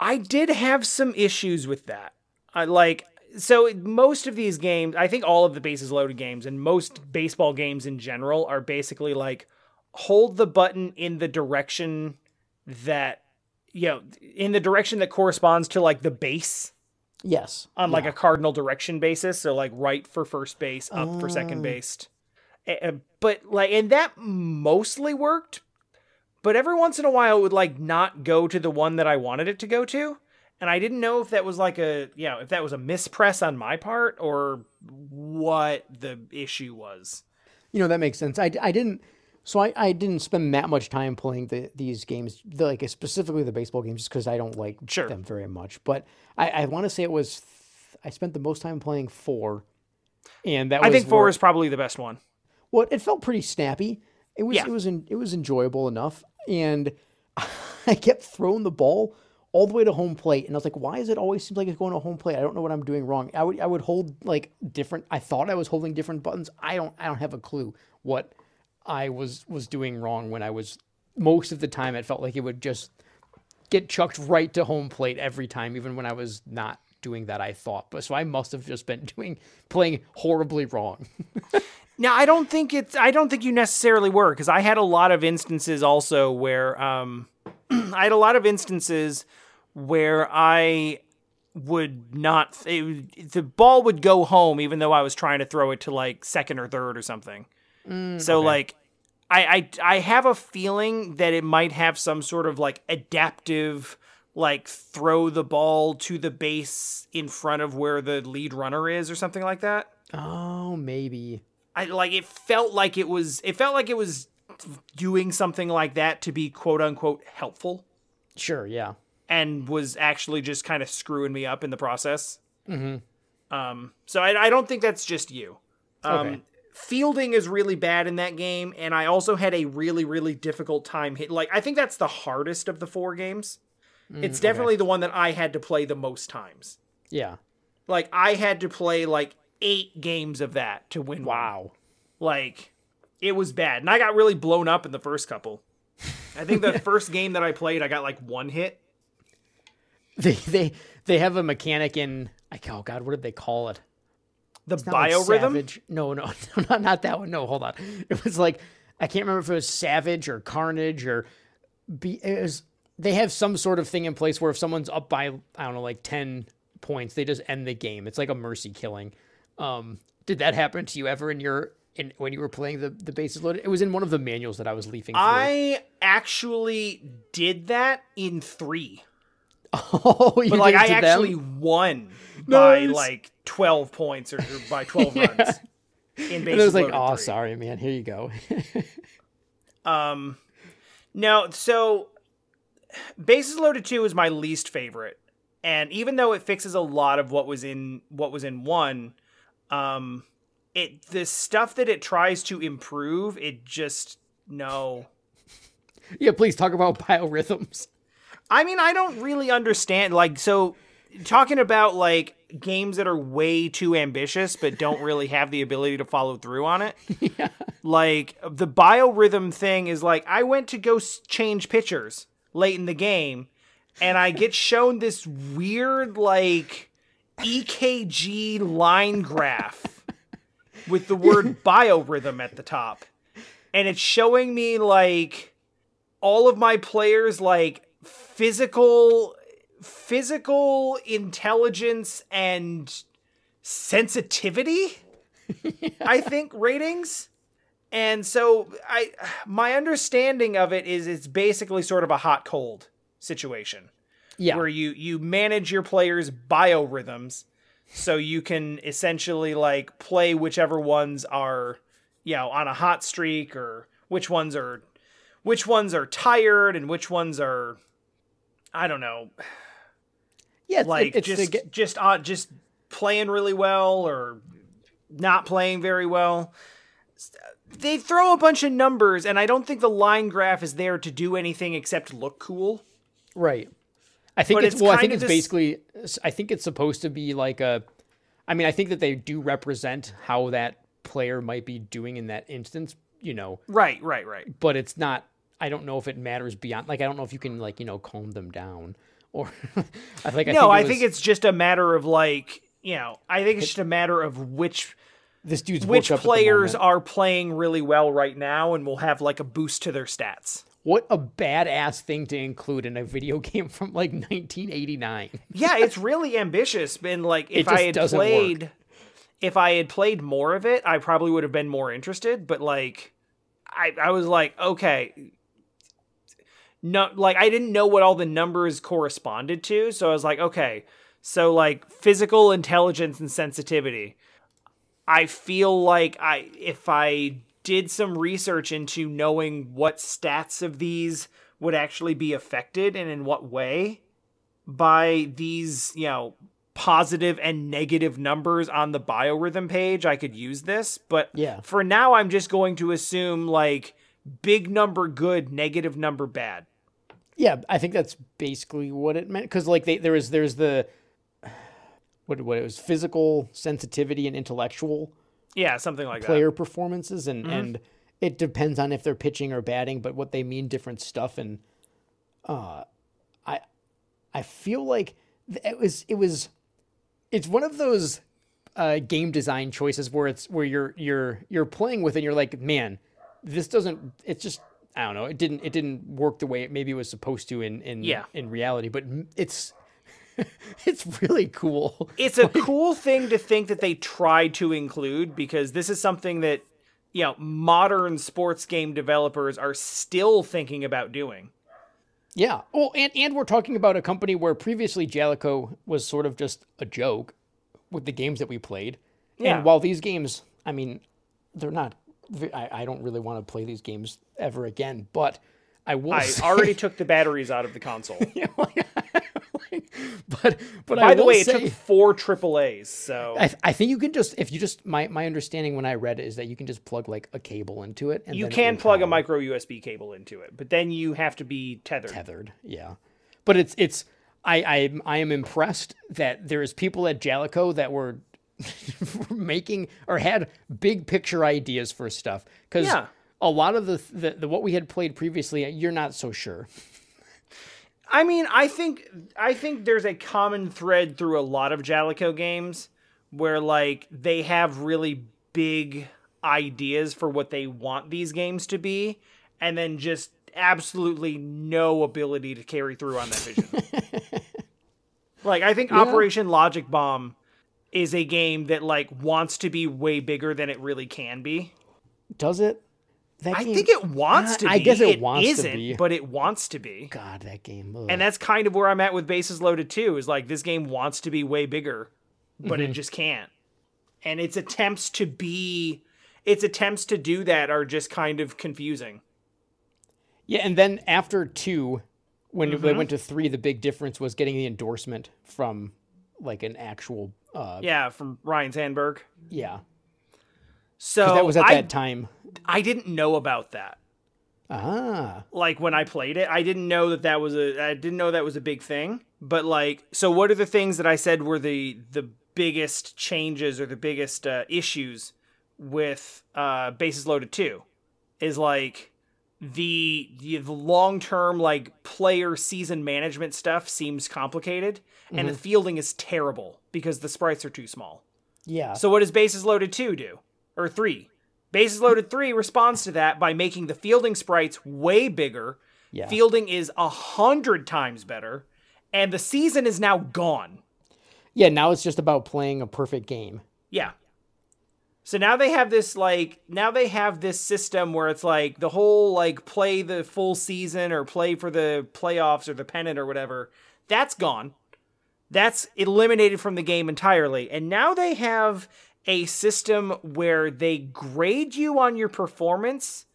I did have some issues with that. I like so most of these games, I think all of the bases loaded games and most baseball games in general are basically like hold the button in the direction that you know, in the direction that corresponds to like the base Yes, on like yeah. a cardinal direction basis, so like right for first base, up for second ah. Oh. base. But like and that mostly worked, but every once in a while it would like not go to the one that I wanted it to go to. And I didn't know if that was like a, you know, if that was a mispress on my part or what the issue was. You know that makes sense. I, I didn't. So I, I didn't spend that much time playing the these games, the, like specifically the baseball games, just because I don't like Sure. them very much. But I, I want to say it was I spent the most time playing four, and that I think four where- is probably the best one. well, it felt pretty snappy. It was Yeah. it was en- it was enjoyable enough, and I kept throwing the ball all the way to home plate, and I was like, why is it always seems like it's going to home plate? I don't know what I'm doing wrong. I would I would hold like different. I thought I was holding different buttons. I don't I don't have a clue what I was was doing wrong when I was most of the time. It felt like it would just get chucked right to home plate every time, even when I was not doing that. I thought, but so I must have just been doing playing horribly wrong. Now, I don't think it's. I don't think you necessarily were because I had a lot of instances also where um, I had a lot of instances where I would not. It, the ball would go home even though I was trying to throw it to like second or third or something. so like, I, I I have a feeling that it might have some sort of like adaptive. Like throw the ball to the base in front of where the lead runner is, or something like that. oh, maybe. I like it felt like it was it felt like it was doing something like that to be quote unquote helpful Sure, yeah. and was actually just kind of screwing me up in the process. Mm-hmm. Um, so I, I don't think that's just you. Um, Okay. Fielding is really bad in that game, and I also had a really, really difficult time hit. Like, I think that's the hardest of the four games. it's okay. definitely the one that I had to play the most times. Yeah. Like, I had to play like eight games of that to win. Wow. Like, it was bad, and I got really blown up in the first couple. I think the first game that I played, I got like one hit. They they they have a mechanic in like oh god, what did they call it? The like biorhythm. Savage. No, no, no, not, not that one. No, hold on. It was like I can't remember if it was Savage or Carnage or be it was they have some sort of thing in place where if someone's up by I don't know like 10 points, they just end the game. It's like a mercy killing. Um did that happen to you ever in your in when you were playing the the bases loaded? It was in one of the manuals that I was leafing through. I actually did that in three. oh, you But like I to them? actually won by like twelve points or, or by twelve runs. In and it was like, oh, three. sorry, man. Here you go. Um, no, so bases loaded two is my least favorite, and even though it fixes a lot of what was in what was in one, um, it the stuff that it tries to improve, it just no. yeah, please talk about biorhythms. I mean, I don't really understand. Like, so talking about like games that are way too ambitious but don't really have the ability to follow through on it. Yeah. Like the biorhythm thing is like I went to go change pitchers late in the game, and I get shown this weird like EKG line graph with the word biorhythm at the top, and it's showing me like all of my players like physical physical intelligence and sensitivity i think ratings. And so i my understanding of it is it's basically sort of a hot cold situation Yeah. where you you manage your players biorhythms so you can essentially like play whichever ones are you know on a hot streak or which ones are which ones are tired and which ones are I don't know yeah, it's, like it's just get, just uh, just playing really well or not playing very well. They throw a bunch of numbers, and I don't think the line graph is there to do anything except look cool. right. I think But it's, it's well. I think it's basically. I think it's supposed to be like a. I mean, I think that they do represent how that player might be doing in that instance. You know, Right, right, right. but it's not. I don't know if it matters beyond. Like, I don't know if you can like you know calm them down or. I think. I no, think I was- think it's just a matter of like you know. I think it's just a matter of which this dude's which worked up at the players are playing really well right now, and will have like a boost to their stats. What a badass thing to include in a video game from like 1989. yeah, it's really ambitious. And like, if I had doesn't work. played, if I had played more of it, I probably would have been more interested. But like, I I was like, okay, no, like I didn't know what all the numbers corresponded to, so I was like, okay, so like physical intelligence and sensitivity. I feel like I if I did some research into knowing what stats of these would actually be affected and in what way by these, you know, positive and negative numbers on the biorhythm page, I could use this. But Yeah. for now, I'm just going to assume like big number good, negative number bad. Yeah, I think that's basically what it meant. Because like they, there was there's the what what it was physical sensitivity and intellectual Yeah, something like that. player performances, and and it depends on if they're pitching or batting, but what they mean different stuff. And uh, I I feel like it was it was it's one of those uh, game design choices where it's where you're you're you're playing with and you're like, man, this doesn't. It's just I don't know. It didn't it didn't work the way it maybe was supposed to in in Yeah. in reality, but it's it's really cool. it's a cool thing to think that they tried to include because this is something that you know modern sports game developers are still thinking about doing Yeah. Oh, and and we're talking about a company where previously Jaleco was sort of just a joke with the games that we played. Yeah. And while these games, I mean, they're not I, I don't really want to play these games ever again. But I will. I say, already took the batteries out of the console. Yeah, like- but but By I the way, say, it took four AAA's, so I, I think you can just if you just my my understanding when I read it is that you can just plug like a cable into it. And you can plug a micro USB cable into it, but then you have to be tethered. tethered. Yeah, but it's it's I I I am impressed that there's people at Jaleco that were making or had big picture ideas for stuff because Yeah. a lot of the, the the what we had played previously you're not so sure. I mean, I think I think there's a common thread through a lot of Jaleco games where like they have really big ideas for what they want these games to be and then just absolutely no ability to carry through on that vision. like I think Operation Logic Bomb is a game that like wants to be way bigger than it really can be. Does it? That I game- think it wants to be. I guess it wants to isn't, be. but it wants to be. God, that game. ugh. And that's kind of where I'm at with Bases Loaded too. Is like this game wants to be way bigger, but Mm-hmm. it just can't. And its attempts to be, its attempts to do that are just kind of confusing. Yeah, and then after two, when Mm-hmm. they went to three, the big difference was getting the endorsement from like an actual. Uh, Yeah, from Ryne Sandberg. yeah, So that was at I, that time. I didn't know about that. Ah, Like when I played it, I didn't know that that was a. I didn't know that was a big thing. But like, so what are the things that I said were the the biggest changes or the biggest uh, issues with uh, Bases Loaded Two? Is like the the long term like player season management stuff seems complicated, and the fielding is terrible because the sprites are too small. yeah. So what does Bases Loaded 2 do? Or 3? Bases Loaded 3 responds to that by making the fielding sprites way bigger. Yeah. Fielding is a hundred times better, and the season is now gone. yeah, now it's just about playing a perfect game. Yeah. So now they have this like now they have this system where it's like the whole like play the full season or play for the playoffs or the pennant or whatever. That's gone. That's eliminated from the game entirely. And now they have a system where they grade you on your performance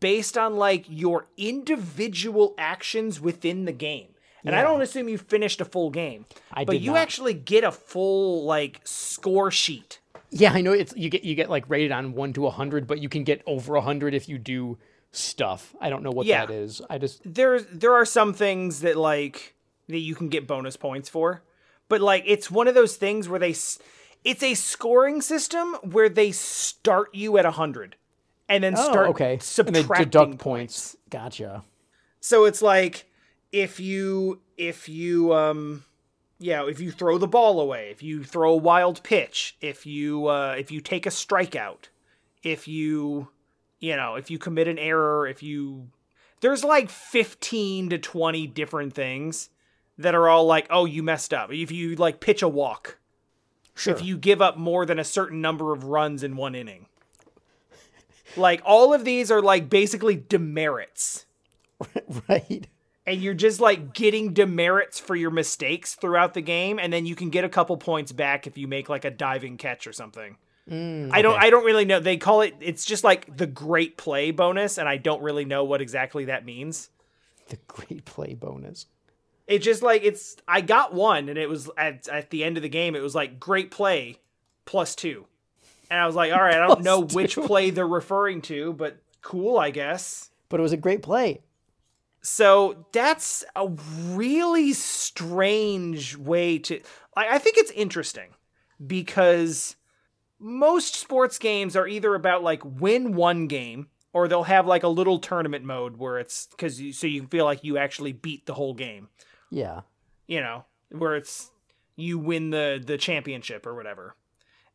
based on like your individual actions within the game. And I don't assume you finished a full game. I but you not. actually get a full like score sheet. Yeah, I know it's you get you get like rated on one to a hundred, but you can get over a hundred if you do stuff. I don't know what Yeah. that is. I just there there are some things that like that you can get bonus points for but like it's one of those things where they it's a scoring system where they start you at 100 and then start oh, okay, and subtracting they deduct points. points. Gotcha. so it's like if you if you um yeah if you throw the ball away if you throw a wild pitch if you uh if you take a strikeout if you you know if you commit an error if you there's like 15 to 20 different things that are all like oh you messed up if you like pitch a walk Sure. if you give up more than a certain number of runs in one inning like all of these are like basically demerits right. and you're just like getting demerits for your mistakes throughout the game and then you can get a couple points back if you make like a diving catch or something mm, i don't i don't really know they call it it's just like the great play bonus and i don't really know what exactly that means The great play bonus. It's just like it's i got one and it was at, at the end of the game it was like great play plus two and i was like all right i don't know Plus which play they're referring to but cool i guess But it was a great play. So that's a really strange way to. I, I think it's interesting because most sports games are either about like win one game or they'll have like a little tournament mode where it's because you, so you feel like you actually beat the whole game. Yeah. You know, where it's you win the the championship or whatever.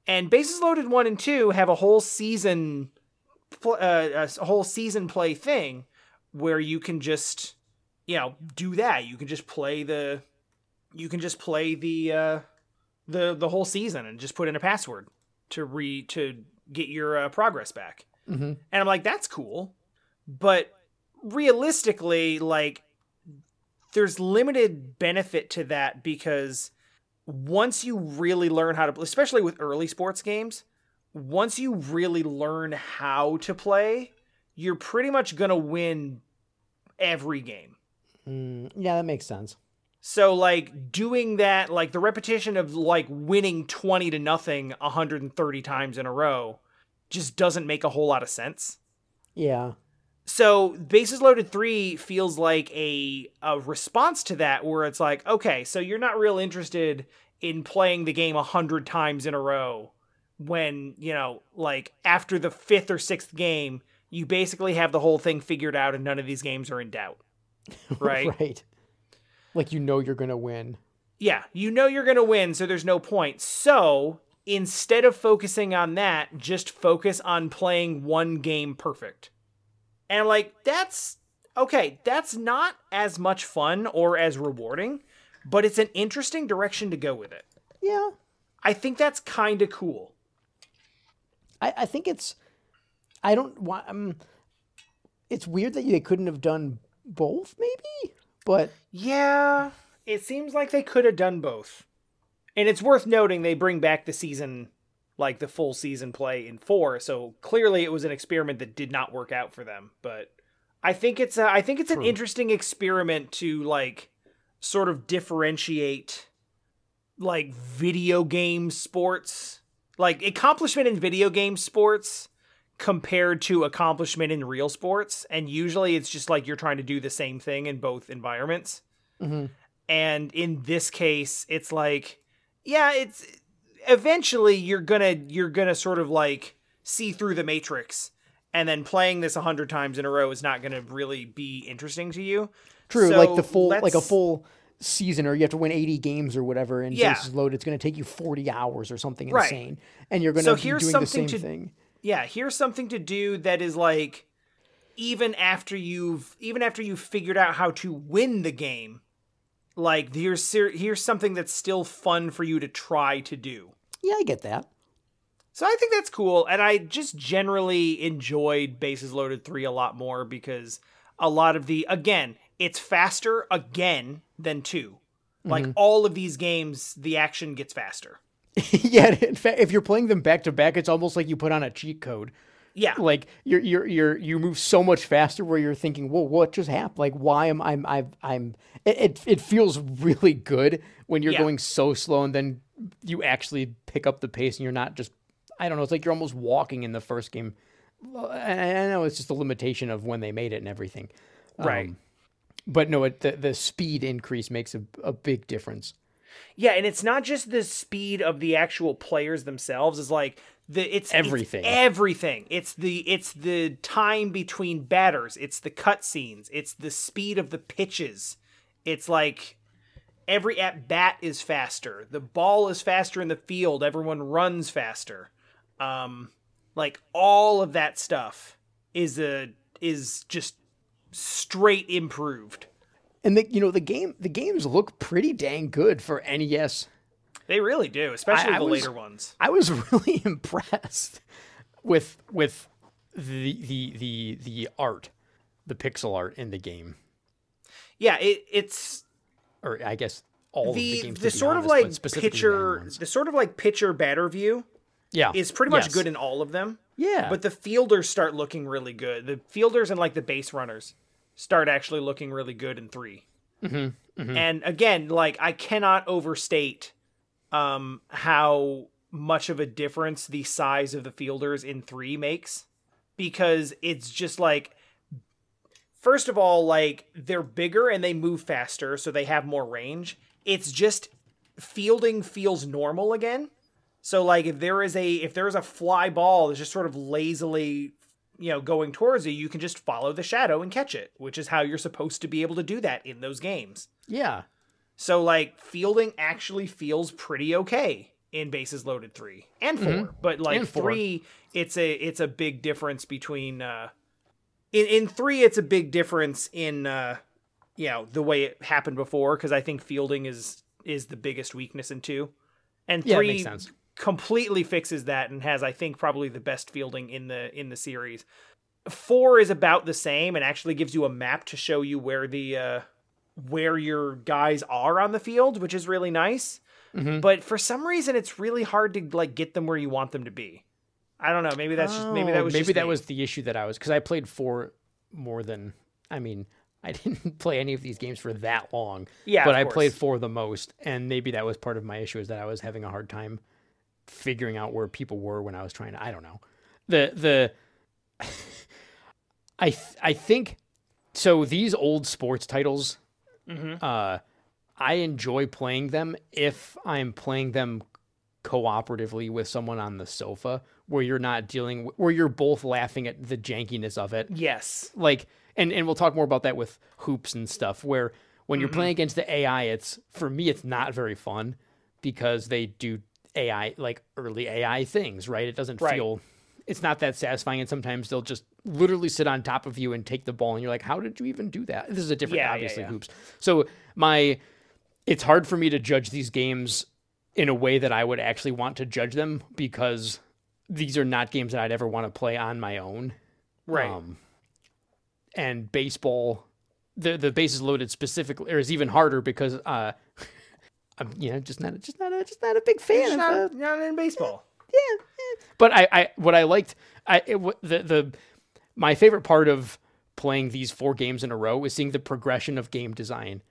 And bases loaded one and two have a whole season, uh, a whole season play thing where you can just you know do that you can just play the you can just play the uh the the whole season and just put in a password to re to get your uh, progress back hmm and i'm like that's cool but realistically like there's limited benefit to that because once you really learn how to especially with early sports games once you really learn how to play, you're pretty much going to win every game. Mm, yeah, that makes sense. So like doing that like the repetition of like winning 20 to nothing 130 times in a row just doesn't make a whole lot of sense. Yeah. So Bases Loaded 3 feels like a a response to that where it's like, okay, so you're not real interested in playing the game 100 times in a row when, you know, like after the 5th or 6th game, you basically have the whole thing figured out and none of these games are in doubt. Right? right. Like you know you're going to win. Yeah, you know you're going to win, so there's no point. So instead of focusing on that, just focus on playing one game perfect. And like, that's okay, that's not as much fun or as rewarding, but it's an interesting direction to go with it. Yeah. I think that's kind of cool. I, I think it's, I don't want, um, it's weird that they couldn't have done both, maybe, but Yeah, it seems like they could have done both. And it's worth noting they bring back the season, like the full season play in four. So clearly it was an experiment that did not work out for them. But I think it's a, I think it's an interesting experiment to like sort of differentiate like video game sports, like accomplishment in video game sports compared to accomplishment in real sports. And usually it's just like you're trying to do the same thing in both environments. Mhm. And in this case, it's like, yeah, it's eventually you're gonna you're gonna sort of like see through the matrix and then playing this a hundred times in a row is not gonna really be interesting to you. true. So like the full, like a full season, or you have to win 80 games or whatever, and Yeah. bases loaded. It's going to take you 40 hours or something Right. insane, and you're going So to be here's doing the something same to- thing. yeah here's something to do that is like even after you've even after you've figured out how to win the game like here's ser- here's something that's still fun for you to try to do Yeah, I get that. so i think that's cool and i just generally enjoyed bases loaded 3 a lot more because a lot of the again it's faster again than 2 like mm-hmm. all of these games the action gets faster yeah, in fact, if you're playing them back to back, it's almost like you put on a cheat code. Yeah Like you're you're you're you move so much faster where you're thinking, "Whoa, what just happened? Like, why am I'm I'm I'm?" It it, feels really good when you're Yeah. going so slow, and then you actually pick up the pace, and you're not just. I don't know. It's like you're almost walking in the first game. Well, I I know it's just a limitation of when they made it and everything. Right. Um, but no, it, the the speed increase makes a, a big difference. Yeah, and it's not just the speed of the actual players themselves. It's like the it's it's Everything. everything. It's the it's the time between batters. It's the cutscenes. It's the speed of the pitches. It's like every at bat is faster. The ball is faster in the field. Everyone runs faster. Um, like all of that stuff is a is just straight improved. And the you know the game the games look pretty dang good for NES. They really do, especially I the was- later ones. I was really impressed with with the the the the art, the pixel art in the game, Yeah, it, it's or I guess all of the the games. the sort of honest, but like the pitcher the sort of like pitcher batter view yeah, is pretty much yes. good in all of them. Yeah, But the fielders start looking really good. The fielders and like the base runners start actually looking really good in 3 Mm-hmm, And again, like I cannot overstate um how much of a difference the size of the fielders in 3 makes because it's just like first of all like they're bigger and they move faster so they have more range. It's just fielding feels normal again. So like if there is a if there is a fly ball that's just sort of lazily you know going towards you, you can just follow the shadow and catch it, which is how you're supposed to be able to do that in those games. yeah, So like fielding actually feels pretty okay in bases loaded 3 and 4. But like four. 3 it's a it's a big difference between uh in in 3 it's a big difference in uh you know the way it happened before cuz I think fielding is is the biggest weakness in 2. And 3 yeah, makes sense. completely fixes that and has I think probably the best fielding in the in the series. 4 is about the same and actually gives you a map to show you where the uh where your guys are on the field, which is really nice. Mhm. But for some reason it's really hard to like get them where you want them to be. I don't know. Maybe that's just maybe that Oh, was maybe that me. was the issue that I was because I played four more than I mean I didn't play any of these games for that long. Yeah, but I played four the most, and maybe that was part of my issue is that I was having a hard time figuring out where people were when I was trying to. I don't know. The the I th- I think so. These old sports titles, Mhm. uh, I enjoy playing them if I'm playing them cooperatively with someone on the sofa, where you're not dealing, where you're both laughing at the jankiness of it Yes. like and and we'll talk more about that with hoops and stuff where when you're playing against the AI it's for me it's not very fun because they do AI like early AI things, right? It doesn't Right. feel it's not that satisfying and sometimes they'll just literally sit on top of you and take the ball and you're like how did you even do that? This is a different Yeah, yeah, obviously yeah. hoops. So my it's hard for me to judge these games in a way that I would actually want to judge them because these are not games that I'd ever want to play on my own. Right. Um, and baseball, the the bases loaded specifically, or is even harder because uh, I'm you know just not just not a, just not a big fan It's of not, uh, not in baseball. But I, I what I liked I it, the the my favorite part of playing these four games in a row is seeing the progression of game design.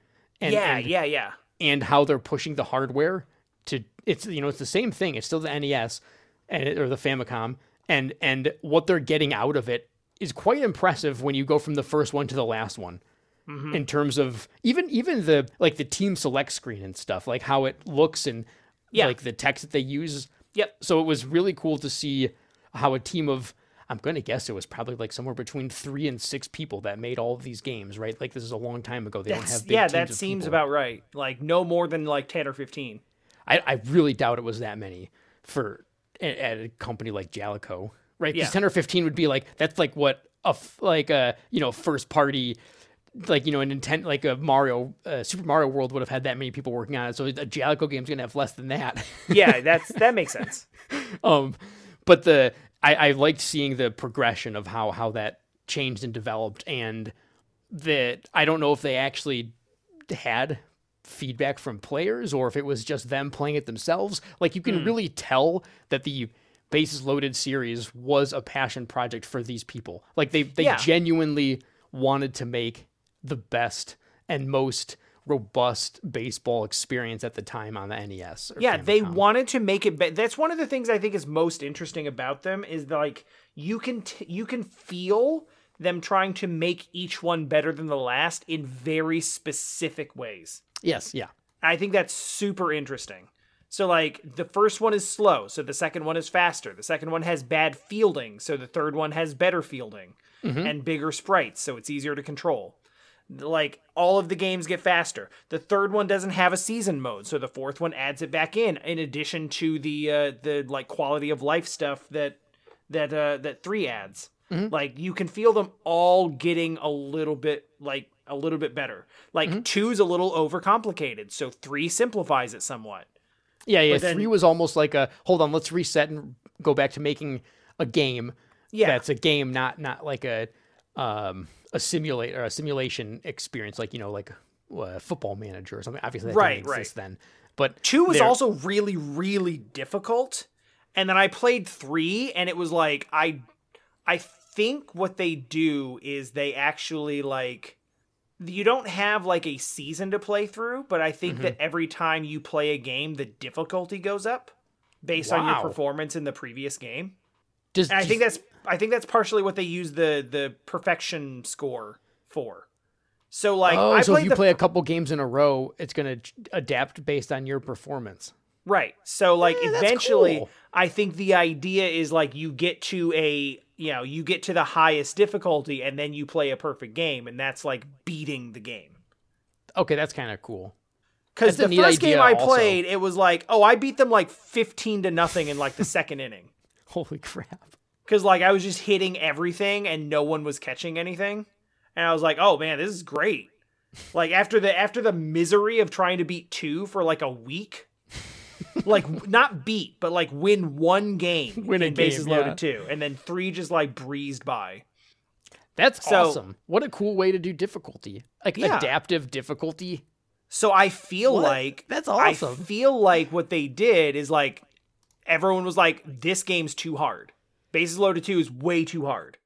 And, yeah, and, yeah, yeah. and how they're pushing the hardware to it's you know it's the same thing it's still the NES and or the Famicom and and what they're getting out of it is quite impressive when you go from the first one to the last one Mm-hmm. in terms of even even the like the team select screen and stuff like how it looks and Yeah. like the text that they use Yep. so it was really cool to see how a team of I'm going to guess it was probably like somewhere between 3 and 6 people that made all of these games right like this is a long time ago they don't have big yeah, that seems people. about right. Like no more than like ten or fifteen. I, I really doubt it was that many for at, at a company like Jaleco, right? Because Yeah. ten or fifteen would be like that's like what a like a you know first party, like you know an intent like a Mario uh, Super Mario World would have had that many people working on it. So a Jaleco game's gonna have less than that. Yeah, that's that makes sense. um, but the I, I liked seeing the progression of how how that changed and developed, and that I don't know if they actually had feedback from players or if it was just them playing it themselves. Like you can really tell that the bases loaded series was a passion project for these people. Like they they Yeah. genuinely wanted to make the best and most robust baseball experience at the time on the NES. or Yeah, they wanted to make it. Be- that's one of the things I think is most interesting about them is like you can t- you can feel them trying to make each one better than the last in very specific ways. Yes, yeah. I think that's super interesting. So like the first one is slow, so the second one is faster. The second one has bad fielding, so the third one has better fielding mm-hmm. and bigger sprites, so it's easier to control. Like all of the games get faster. The third one doesn't have a season mode, so the fourth one adds it back in in addition to the uh the like quality of life stuff that that uh that 3 adds. Like you can feel them all getting a little bit like a little bit better. Like two's a little overcomplicated, so three simplifies it somewhat. Yeah, yeah. Then- three was almost like a hold on, let's reset and go back to making a game. Yeah. that's a game, not not like a um a simulate or a simulation experience, like you know, like uh, football manager or something. Obviously, that Right, didn't right. then. But Two was also really, really difficult. And then I played three, and it was like I, I think what they do is they actually like, you don't have like a season to play through, but I think that every time you play a game, the difficulty goes up based on your performance in the previous game. does, And I think that's I think that's partially what they use the the perfection score for. So like oh, I so if you the play a couple games in a row, it's gonna adapt based on your performance. Right. So like that's eventually cool. I think the idea is like you get to a you know, you get to the highest difficulty and then you play a perfect game and that's like beating the game. Okay, that's kind of cool. Cuz the first game I also. played it was like, "Oh, I beat them like 15 to nothing in like the second inning." Holy crap! Cuz like I was just hitting everything and no one was catching anything. And I was like, "Oh man, this is great." Like after the after the misery of trying to beat 2 for like a week, like not beat, but like win one game Win a bases game, loaded two, and then three just like breezed by. That's So- awesome. What a cool way to do difficulty, like Yeah. adaptive difficulty. So I feel What? like That's awesome. I feel like what they did is like everyone was like, "This game's too hard." Bases Loaded 2 is way too hard.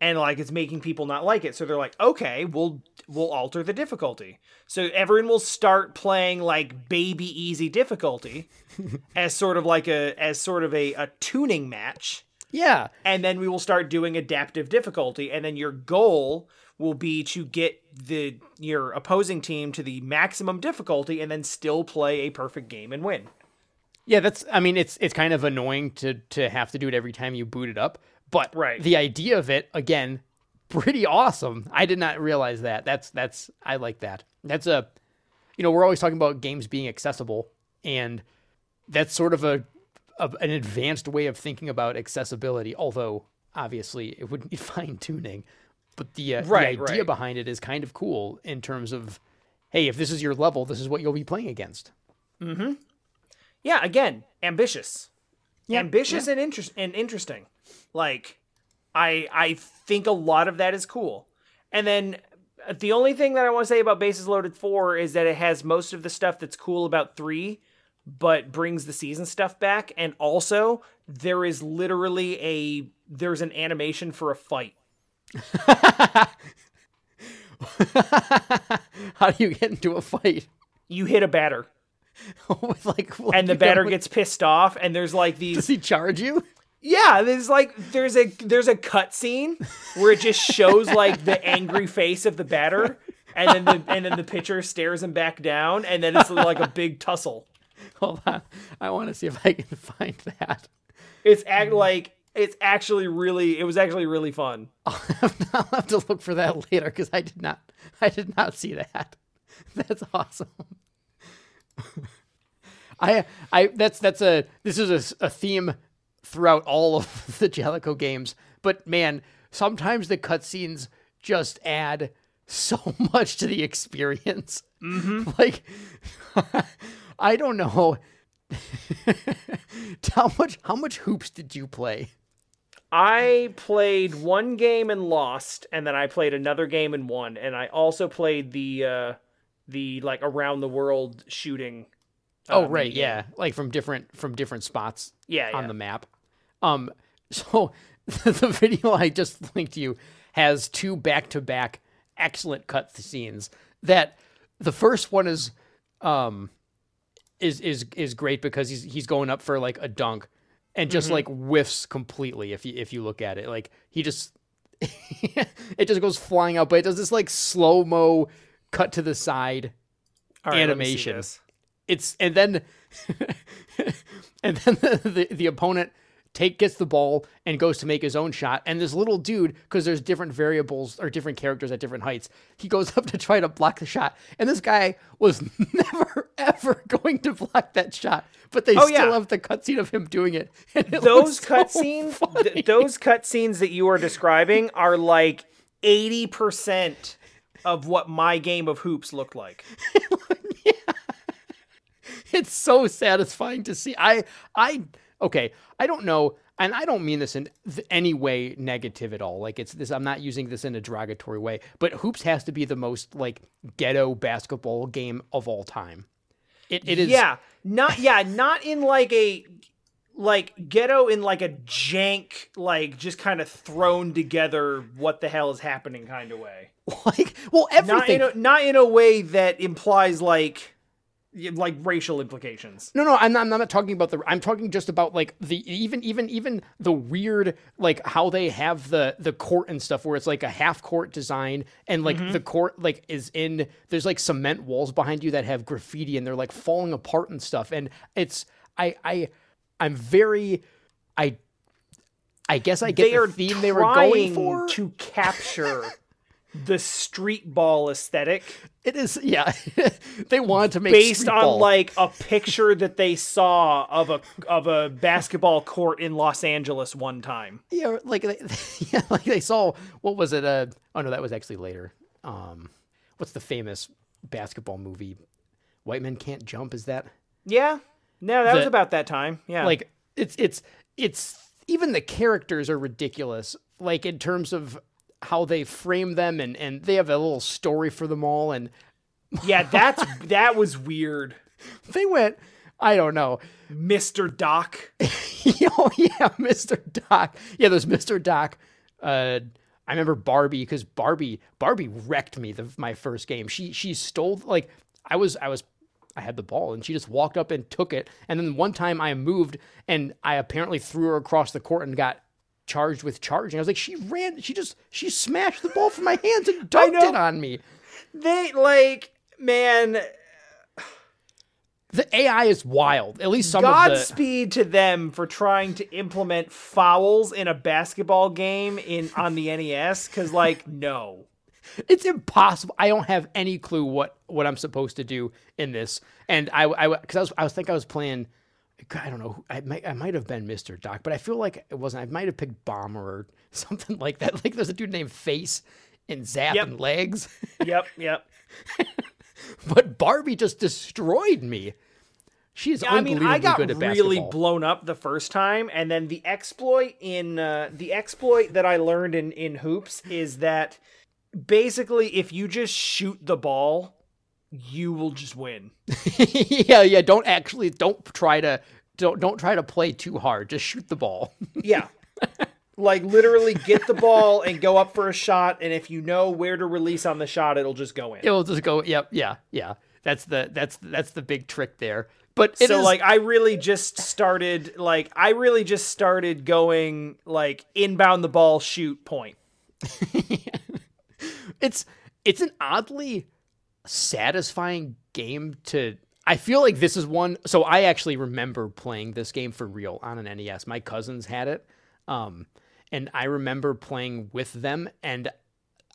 And like it's making people not like it. So they're like, "Okay, we'll we'll alter the difficulty." So everyone will start playing like baby easy difficulty as sort of like a as sort of a, a tuning match. Yeah. And then we will start doing adaptive difficulty and then your goal will be to get the your opposing team to the maximum difficulty and then still play a perfect game and win. Yeah, that's I mean it's it's kind of annoying to to have to do it every time you boot it up, but Right. the idea of it again pretty awesome. I did not realize that. That's that's I like that. That's a you know, we're always talking about games being accessible and that's sort of a, a an advanced way of thinking about accessibility, although obviously it would need fine tuning. But the, uh, Right, the idea right. behind it is kind of cool in terms of hey, if this is your level, this is what you'll be playing against. Yeah, again, ambitious. Yeah, ambitious and interest and interesting. Like I I think a lot of that is cool. And then uh, the only thing that I want to say about Bases Loaded 4 is that it has most of the stuff that's cool about 3 but brings the season stuff back and also there is literally a there's an animation for a fight. How do you get into a fight You hit a batter with like, like and the batter gets pissed off and there's like these Does he charge you? Yeah, there's like there's a there's a cut scene where it just shows like the angry face of the batter, and then the and then the pitcher stares him back down, and then it's like a big tussle. Hold on, I want to see if I can find that. It's act like it's actually really it was actually really fun. I'll have, I'll have to look for that later because I did not, I did not see that. That's awesome. I, I, that's that's a this is a theme throughout all of the Jaleco games. But man, sometimes the cutscenes just add so much to the experience. Mm-hmm. Like, I don't know. how much how much hoops did you play? I played one game and lost, and then I played another game and won, and I also played the uh the like around the world shooting. Oh uh, right, yeah, like from different from different spots Yeah, on yeah. the map. Um, so the video I just linked you has two back to back excellent cut scenes. That the first one is um is is is great because he's he's going up for like a dunk and just like whiffs completely if you if you look at it like he just it just goes flying out but it does this like slow mo cut to the side right, let me see animation. it's and then and then the, the, the opponent take gets the ball and goes to make his own shot. And this little dude because there's different variables or different characters at different heights he goes up to try to block the shot. And this guy was never ever going to block that shot but they Oh, still yeah. have the cutscene of him doing it. It those looks so cutscenes, th- those cutscenes that you are describing are like eighty percent of what my game of hoops looked like. it's so satisfying to see. I I okay, I don't know and I don't mean this in any way negative at all. Like it's this I'm not using this in a derogatory way, but hoops has to be the most like ghetto basketball game of all time. It it is Yeah, not yeah, not in like a like ghetto in like a jank, like just kind of thrown together. What the hell is happening kind of way. like well Not everything in a, not in a way that implies like like racial implications. No, no, I'm not, I'm not talking about the. I'm talking just about like the even even even the weird like how they have the the court and stuff where it's like a half court design and like mm-hmm. the court like is in there's like cement walls behind you that have graffiti and they're like falling apart and stuff and it's I I I'm very I I guess I get They the theme they were going for. to capture the street ball aesthetic. It is yeah. they wanted to make based on ball. like a picture that they saw of a of a basketball court in Los Angeles one time. Yeah, like they, yeah, like they saw what was it? Uh, oh no, that was actually later. Um, what's the famous basketball movie? White men can't jump. Is that Yeah. No, that was about that time. Yeah. like it's it's it's even the characters are ridiculous. Like in terms of how they frame them and and they have a little story for them all and yeah, that's that was weird. they went I don't know. Mr. Doc. oh yeah, Mr. Doc. Yeah, there's Mr. Doc. Uh, I remember Barbie because Barbie Barbie wrecked me the, my first game. She she stole like I was I was I had the ball and she just walked up and took it. And then one time I moved and I apparently threw her across the court and got charged with charging. I was like, she ran, she just she smashed the ball from my hands and dunked it on me. They like man. The AI is wild. At least some Godspeed the... to them for trying to implement fouls in a basketball game in on the NES. Because like no, it's impossible. I don't have any clue what what I'm supposed to do in this. And I I because I was I was think I was playing. I don't know. I might I might have been Mr. Doc, but I feel like it wasn't. I might have picked Bomber or something like that. Like there's a dude named Face and Zap yep. and Legs. Yep, yep. but Barbie just destroyed me. She's yeah, I mean, I got really blown up the first time, and then the exploit in uh, the exploit that I learned in in hoops is that basically if you just shoot the ball, you will just win. yeah, yeah. Don't actually don't try to don't don't try to play too hard. Just shoot the ball. yeah. Like literally get the ball and go up for a shot, and if you know where to release on the shot, it'll just go in. It'll just go. Yep. Yeah. Yeah. That's the that's that's the big trick there. But so is... like I really just started like I really just started going like inbound the ball shoot point. it's it's an oddly satisfying game to I feel like this is one so I actually remember playing this game for real on an NES. My cousins had it. Um and I remember playing with them and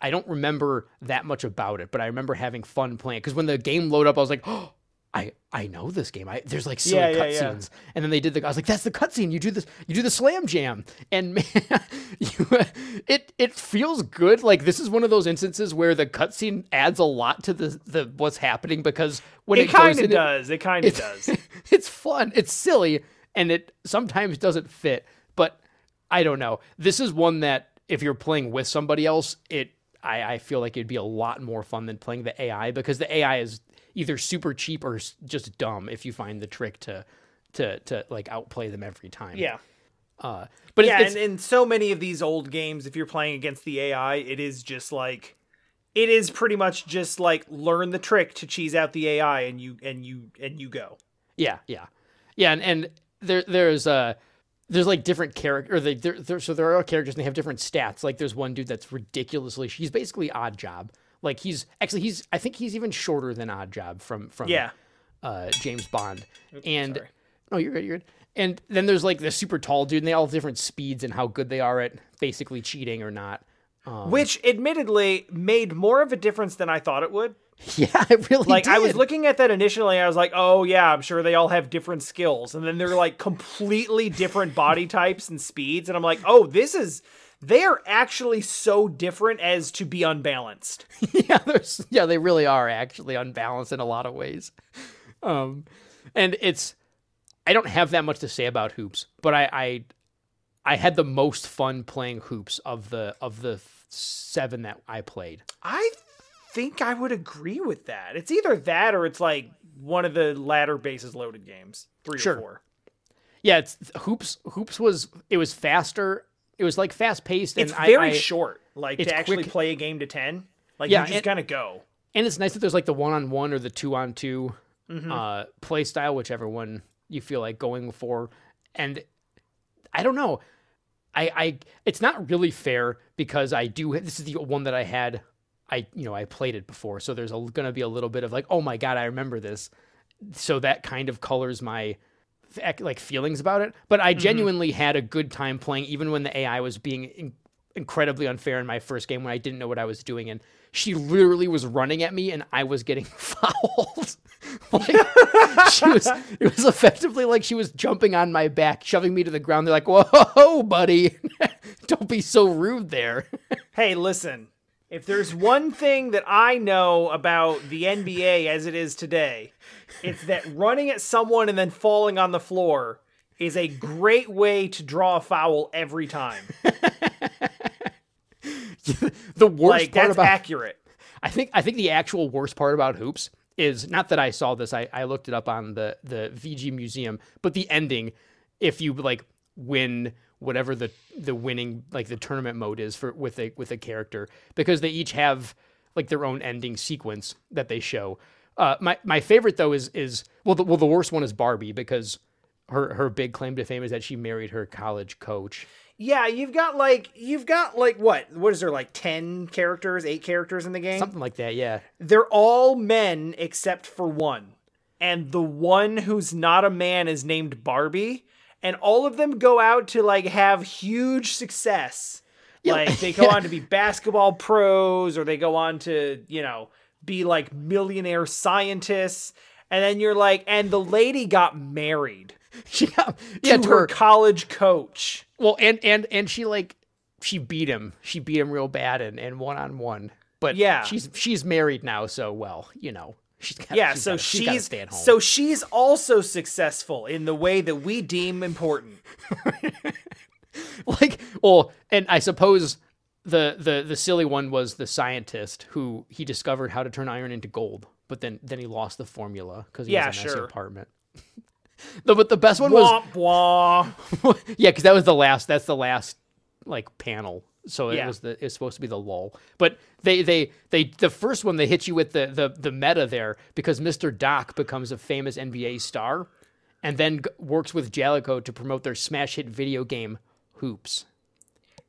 I don't remember that much about it, but I remember having fun playing because when the game loaded up, I was like, "Oh, I I know this game. I there's like silly yeah, yeah, cutscenes, yeah. and then they did the. I was like, that's the cutscene. You do this. You do the slam jam, and man, you, it it feels good. Like this is one of those instances where the cutscene adds a lot to the the what's happening because when it, it kind of does, it, it kind of does. It's fun. It's silly, and it sometimes doesn't fit. But I don't know. This is one that if you're playing with somebody else, it I, I feel like it'd be a lot more fun than playing the AI because the AI is either super cheap or just dumb if you find the trick to to to like outplay them every time. Yeah. Uh, but yeah, and in so many of these old games, if you're playing against the AI, it is just like it is pretty much just like learn the trick to cheese out the AI, and you and you and you go. Yeah, yeah, yeah, and and there there's uh there's like different character or they there, so there are characters and they have different stats. Like there's one dude that's ridiculously he's basically Oddjob like he's actually he's I think he's even shorter than Oddjob from from yeah. uh, James Bond. Oops, and sorry. oh, you're good, you're good. And then there's like the super tall dude, and they all have different speeds and how good they are at basically cheating or not. Um, Which, admittedly, made more of a difference than I thought it would. Yeah, it really like did. I was looking at that initially. I was like, "Oh yeah, I'm sure they all have different skills," and then they're like completely different body types and speeds, and I'm like, "Oh, this is they are actually so different as to be unbalanced. yeah, there's yeah, they really are actually unbalanced in a lot of ways. Um, and it's I don't have that much to say about hoops, but I I, I had the most fun playing hoops of the of the seven that I played. I think I would agree with that. It's either that or it's like one of the latter bases loaded games, three sure. or four. Yeah, it's hoops. Hoops was it was faster it was like fast paced. It's very I, I, short. Like to actually quick. play a game to ten. Like yeah, you just gotta go. And it's nice that there's like the one on one or the two on 2 mm-hmm. uh, play style, whichever one you feel like going for. And I don't know. I, I it's not really fair because I do this is the one that I had I you know I played it before so there's going to be a little bit of like oh my god I remember this so that kind of colors my like feelings about it, but I mm-hmm. genuinely mm-hmm. had a good time playing, even when the AI was being in- incredibly unfair in my first game when I didn't know what I was doing, and she literally was running at me, and I was getting fouled. like she was, it was effectively like she was jumping on my back, shoving me to the ground. They're like, "Whoa, buddy, don't be so rude there." hey, listen. If there's one thing that I know about the NBA as it is today, it's that running at someone and then falling on the floor is a great way to draw a foul every time. the worst like, part that's about accurate. I think I think the actual worst part about hoops is not that I saw this. I, I looked it up on the the VG Museum, but the ending, if you like win whatever the the winning like the tournament mode is for with a with a character, because they each have like their own ending sequence that they show. Uh, my my favorite though is is well the, well the worst one is Barbie because her her big claim to fame is that she married her college coach. Yeah, you've got like you've got like what? What is there like 10 characters, 8 characters in the game? Something like that, yeah. They're all men except for one. And the one who's not a man is named Barbie, and all of them go out to like have huge success. Like they go on to be basketball pros or they go on to, you know, be like millionaire scientists. And then you're like, and the lady got married She got yeah, to to her her college coach. Well, and and and she like she beat him. She beat him real bad and and one on one. But Yeah. she's she's married now, so well, you know, she's got, Yeah, she's so gotta, she's, gotta stay at home. so she's also successful in the way that we deem important. like, well, and I suppose the the the silly one was the scientist who he discovered how to turn iron into gold, but then then he lost the formula because he Yeah, has a messy sure. apartment. no, but the best one was Womp womp. yeah, because that was the last. That's the last like panel. So it was the it's supposed to be the lull. But they they they the first one they hit you with the the the meta there because Mr. Doc becomes a famous NBA star, and then g- works with Jaleco to promote their smash hit video game Hoops.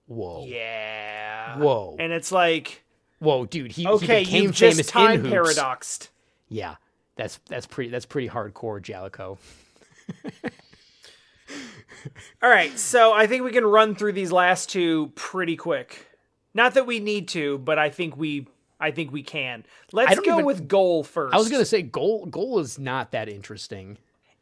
Whoa, Yeah. Whoa. And it's like, whoa, dude, he, okay, he became you've famous time in Hoops. paradoxed. Yeah, that's that's pretty that's pretty hardcore, Jaleco. All right, so I think we can run through these last two pretty quick. Not that we need to, but I think we I think we can. Let's go even- with goal first. I was gonna say goal goal is not that interesting.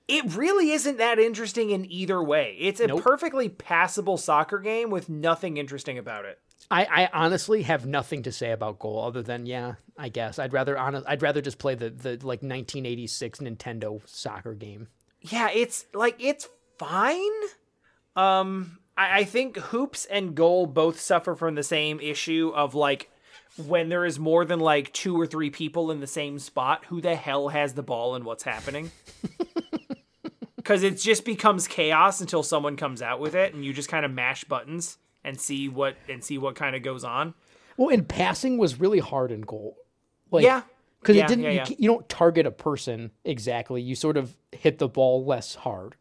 It really isn't that interesting in either way. It's a Nope. perfectly passable soccer game with nothing interesting about it. I, I honestly have nothing to say about Goal other than yeah, I guess I'd rather honest, I'd rather just play the the like 1986 Nintendo soccer game. Yeah, it's like it's fine. Um, I, I think hoops and goal both suffer from the same issue of like when there is more than like two or three people in the same spot, who the hell has the ball and what's happening? Because it just becomes chaos until someone comes out with it, and you just kind of mash buttons and see what and see what kind of goes on. Well, and passing was really hard in Goal. Like, Yeah. because Yeah, it didn't. yeah, yeah. ca- you don't target a person exactly. You sort of hit the ball less hard,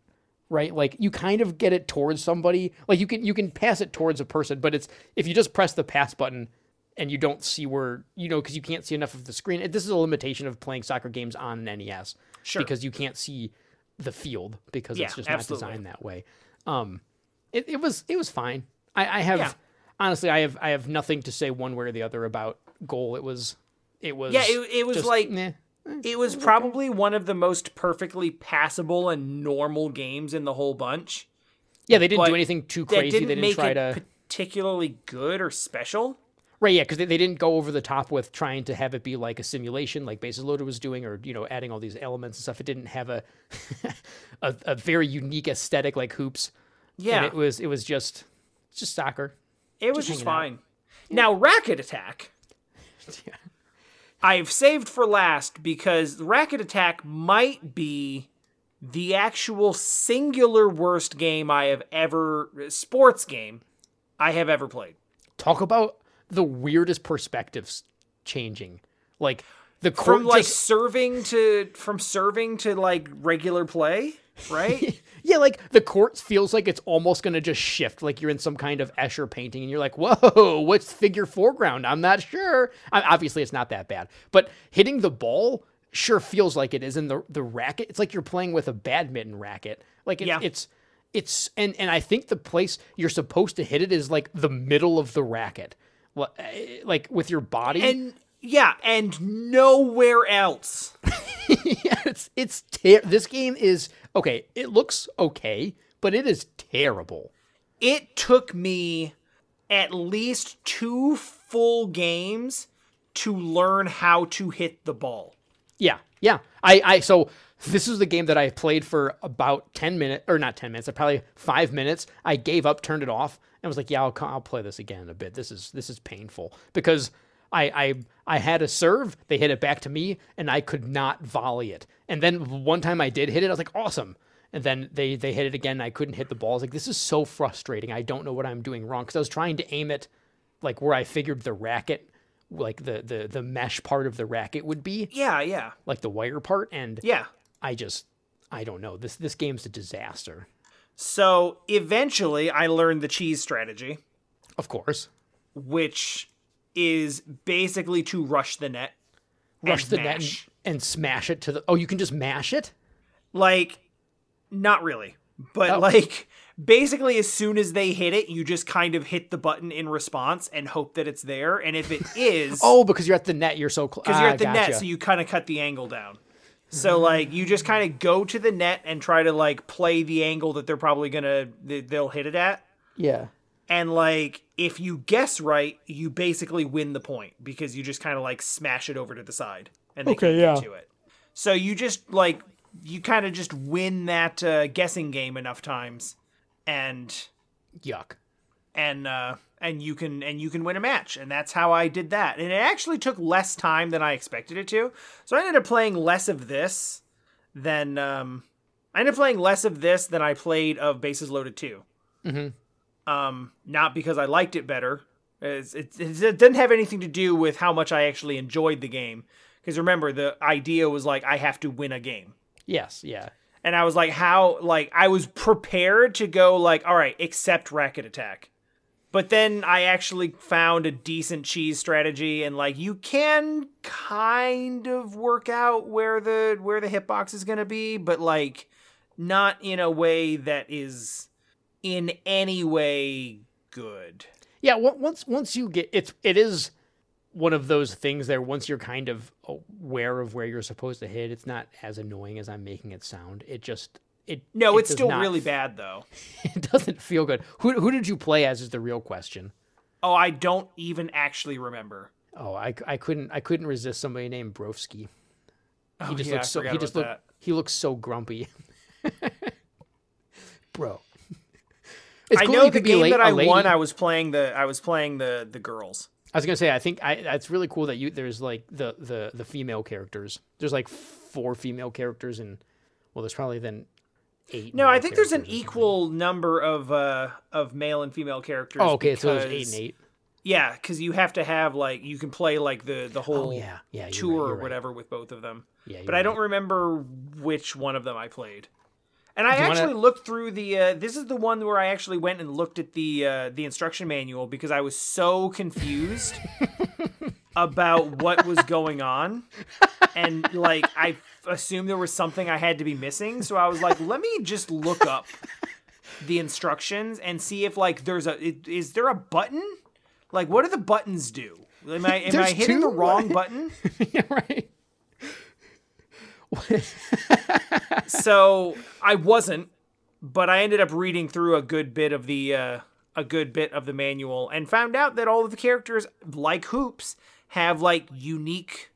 right? Like you kind of get it towards somebody. Like you can you can pass it towards a person, but it's if you just press the pass button and you don't see where you know because you can't see enough of the screen. This is a limitation of playing soccer games on an NES, Sure. because you can't see the field because Yeah, it's just absolutely. not designed that way. Um, it, it was it was fine. I, I have Yeah. honestly I have I have nothing to say one way or the other about goal. It was it was Yeah, it, it was just, like meh. It was probably one of the most perfectly passable and normal games in the whole bunch. yeah they didn't but do anything too crazy. didn't they didn't make try it to particularly good or special. right yeah because they, they didn't go over the top with trying to have it be like a simulation like Bases Loaded was doing or you know adding all these elements and stuff. It didn't have a a, a very unique aesthetic like hoops. Yeah, and it was it was just just soccer. It was just, hanging out. fine. Now, Racket Attack, Yeah. I've saved for last because Racket Attack might be the actual singular worst game I have ever sports game I have ever played. Talk about the weirdest perspectives changing. Like the court From like just serving to from serving to like regular play, right? Yeah, like the court feels like it's almost going to just shift, like you're in some kind of Escher painting, and you're like, "Whoa, what's figure foreground?" I'm not sure. I, obviously, it's not that bad, but hitting the ball sure feels like it is. in the the racket, it's like you're playing with a badminton racket. Like it's Yeah. it's it's and and I think the place you're supposed to hit it is like the middle of the racket, eh, like with your body. and yeah, and nowhere else. yeah, it's it's ter- this game is okay. It looks okay, but it is terrible. it took me at least two full games to learn how to hit the ball. Yeah, yeah. I, I so this is the game that I played for about ten minutes, or not ten minutes, probably five minutes. I gave up, turned it off, and was like, "Yeah, I'll, I'll play this again in a bit. This is this is painful because I, I I had a serve, they hit it back to me, and I could not volley it. And then one time I did hit it, I was like, awesome. And then they they hit it again, and I couldn't hit the ball. I was like, this is so frustrating. I don't know what I'm doing wrong because I was trying to aim it like where I figured the racket, like the the the mesh part of the racket would be, Yeah, yeah, like the wire part, and yeah. I just I don't know. This this game's a disaster. So eventually, I learned the cheese strategy, Of course, which is basically to rush the net. rush the net and, and smash it to the. Oh, you can just mash it. Like, not really, but Oh. like basically, as soon as they hit it, you just kind of hit the button in response and hope that it's there. And if it is, Oh, because you're at the net, you're so close. because you're at ah, the net, so you kind of cut the angle down. So like you just kind of go to the net and try to like play the angle that they're probably gonna they'll hit it at. yeah. And like if you guess right, you basically win the point because you just kind of like smash it over to the side and they Okay, can't yeah. get to it. So you just like you kind of just win that uh, guessing game enough times, and Yuck. and uh, and you can and you can win a match, and that's how I did that. And it actually took less time than I expected it to. So I ended up playing less of this than um, I ended up playing less of this than I played of Bases Loaded Two. Mhm. Um, not because I liked it better. It's, it, it didn't have anything to do with how much I actually enjoyed the game. Because remember, the idea was like I have to win a game Yes. Yeah. and I was like, how like I was prepared to go like, all right, accept racket attack. But then I actually found a decent cheese strategy and like you can kind of work out where the where the hitbox is gonna be, but like not in a way that is in any way good. Yeah. Once once you get it's it is one of those things there. Once you're kind of aware of where you're supposed to hit, it's not as annoying as I'm making it sound. It just it No, it it's still not- really bad though. It doesn't feel good. Who who did you play as is the real question. Oh, I don't even actually remember. Oh, I, I couldn't I couldn't resist somebody named Broski. Oh, He just yeah, I looks so he just looked that. he looks so grumpy. Bro. It's I cool know the game late- that I won. I was playing the I was playing the the girls. I was gonna say, I think I, that's really cool that you there's like the the the female characters. There's like four female characters, and well, there's probably then eight. No, I think there's an characters or something. equal number of uh of male and female characters. Oh, okay, so there's eight and eight. Yeah, because you have to have like you can play like the the whole Oh yeah, yeah. Tour right, or right. whatever with both of them. Yeah, But you're I don't remember which one of them I played. And I you wanna- actually looked through the. Uh, this is the one where I actually went and looked at the uh, the instruction manual because I was so confused about what was going on, and like I assumed there was something I had to be missing. So I was like, let me just look up the instructions and see if like there's a is there a button? Like, what do the buttons do? Am I am I There's hitting the two? wrong button? yeah, right. so I wasn't, but I ended up reading through a good bit of the uh, a good bit of the manual and found out that all of the characters, like hoops, have like unique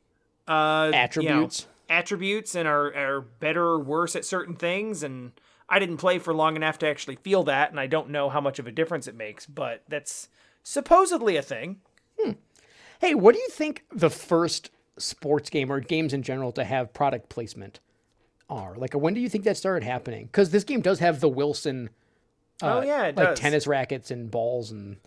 uh, you know, Attributes. attributes and are are better or worse at certain things. And I didn't play for long enough to actually feel that, and I don't know how much of a difference it makes, but that's supposedly a thing. Hey, what do you think the first sports game or games in general to have product placement are? Like, when do you think that started happening? Because this game does have the Wilson, uh, oh yeah, it like does. tennis rackets and balls, and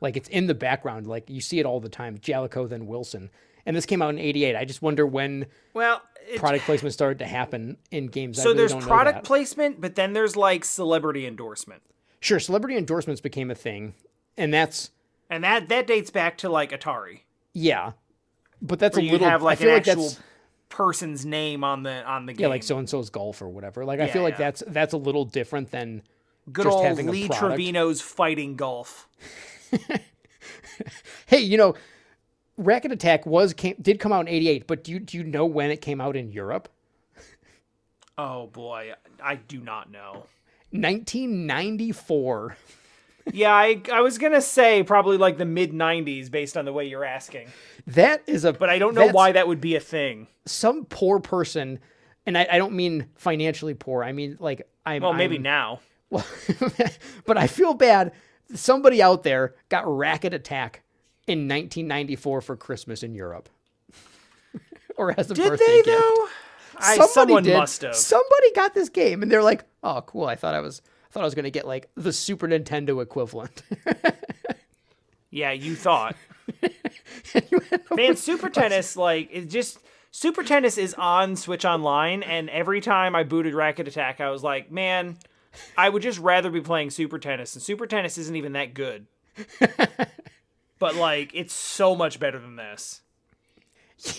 like it's in the background. Like you see it all the time. Jaleco, then Wilson, and this came out in '88. I just wonder when Well, it, product placement started to happen in games. I so really there's product placement, but then there's like celebrity endorsement. Sure, celebrity endorsements became a thing, and that's And that that dates back to like Atari. yeah, but that's a little. have like I feel an like actual that's person's name on the on the game. yeah, like so and so's golf or whatever. Like I feel like yeah. that's that's a little different than good just old having Lee. Trevino's fighting golf. hey, you know, Racket Attack was came, did come out in '88, but do you do you know when it came out in Europe? Oh boy, I do not know. 1994. Yeah, I I was gonna say probably like the mid '90s based on the way you're asking, That is a. but I don't know why that would be a thing. some poor person, and I, I don't mean financially poor. I mean like I'm. Well, maybe I'm- now. Well, but I feel bad. Somebody out there got Racket Attack in 1994 for Christmas in Europe, or as a Did birthday they gift. though? I, Somebody someone did. must have. Somebody got this game, and they're like, "Oh, cool! I thought I was, thought I was gonna get like the Super Nintendo equivalent." Yeah, you thought. You Man, Super Tennis, like, it just Super Tennis is on Switch Online, and every time I booted Racket Attack, I was like, man, I would just rather be playing Super Tennis, and Super Tennis isn't even that good. but like, it's so much better than this.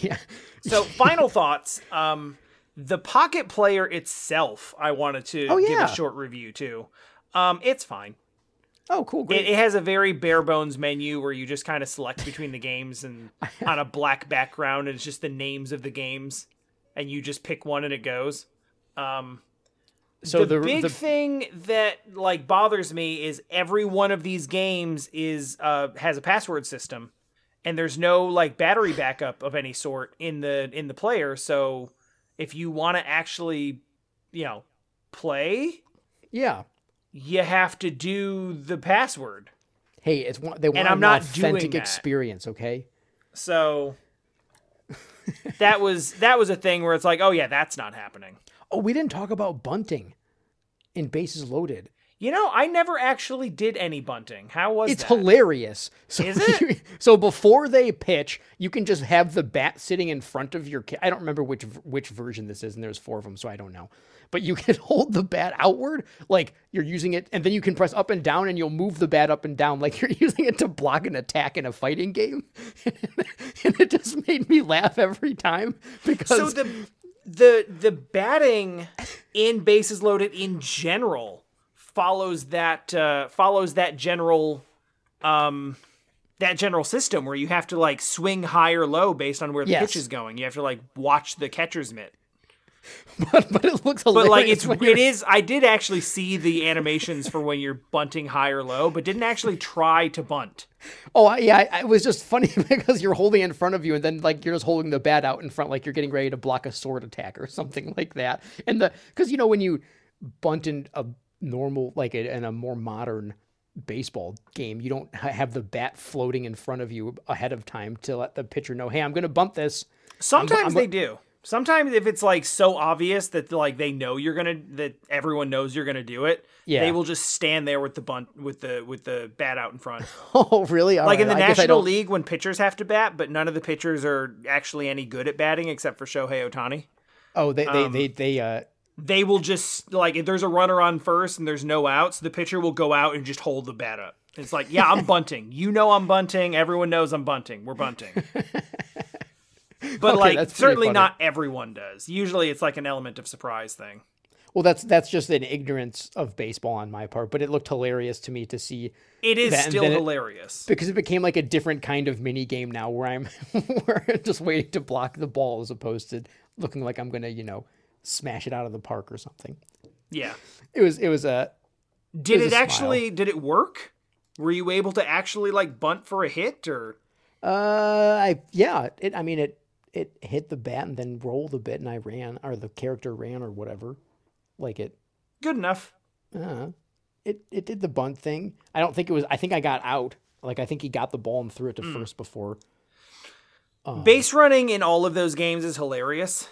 yeah, So, final thoughts. Um, the Pocket Player itself, I wanted to Oh, give a short review too. Um, it's fine. oh, cool, great. It, it has a very bare bones menu where you just kind of select between the games and on a black background, and it's just the names of the games, and you just pick one and it goes. Um, so the, the, big the thing that like bothers me is every one of these games is uh has a password system, and there's no like battery backup of any sort in the in the player. So if you want to actually, you know, play, yeah. you have to do the password. Hey, it's one. They want and I'm an not authentic experience. Okay. So that was that was a thing where it's like, oh yeah, that's not happening. Oh, we didn't talk about bunting in bases loaded. You know, I never actually did any bunting. How was it? It's that? hilarious. So, Is it? so before they pitch, you can just have the bat sitting in front of your. Ca- I don't remember which which version this is, and there's four of them, so I don't know. But you can hold the bat outward, like you're using it, and then you can press up and down, and you'll move the bat up and down, like you're using it to block an attack in a fighting game. and it just made me laugh every time because So the the the batting in bases loaded in general follows that uh, follows that general um that general system where you have to like swing high or low based on where the Yes. pitch is going. You have to like watch the catcher's mitt. but, but it looks. But like it's it is I did actually see the animations for when you're bunting high or low, but didn't actually try to bunt. Oh yeah, it was just funny because you're holding in front of you, and then like you're just holding the bat out in front, like you're getting ready to block a sword attack or something like that. And the because you know when you bunt in a normal like a, in a more modern baseball game, you don't have the bat floating in front of you ahead of time to let the pitcher know, hey, I'm going to bump this. Sometimes I'm- they do. Sometimes if it's like so obvious that like they know you're gonna that everyone knows you're gonna do it, Yeah. they will just stand there with the bunt with the with the bat out in front. Oh really? All like in the I National League when pitchers have to bat, but none of the pitchers are actually any good at batting except for Shohei Ohtani. Oh, they they um, they they uh They will just like if there's a runner on first and there's no outs, the pitcher will go out and just hold the bat up. It's like, yeah, I'm bunting. You know I'm bunting. Everyone knows I'm bunting. We're bunting. But Okay, like certainly funny. not everyone does. Usually it's like an element of surprise thing. well that's that's just an ignorance of baseball on my part, but it looked hilarious to me to see It is still then it- hilarious. because it became like a different kind of mini game now where I'm where I'm just waiting to block the ball as opposed to looking like I'm gonna, you know, smash it out of the park or something. Yeah. It was it was a Did was it a actually did it work? Were you able to actually like bunt for a hit or uh I yeah, it I mean it it hit the bat and then rolled a bit and I ran or the character ran or whatever. Like it good enough? uh it it did the bunt thing. I don't think it was I think I got out. Like I think he got the ball and threw it to Hmm. first before. Um, Base running in all of those games is hilarious.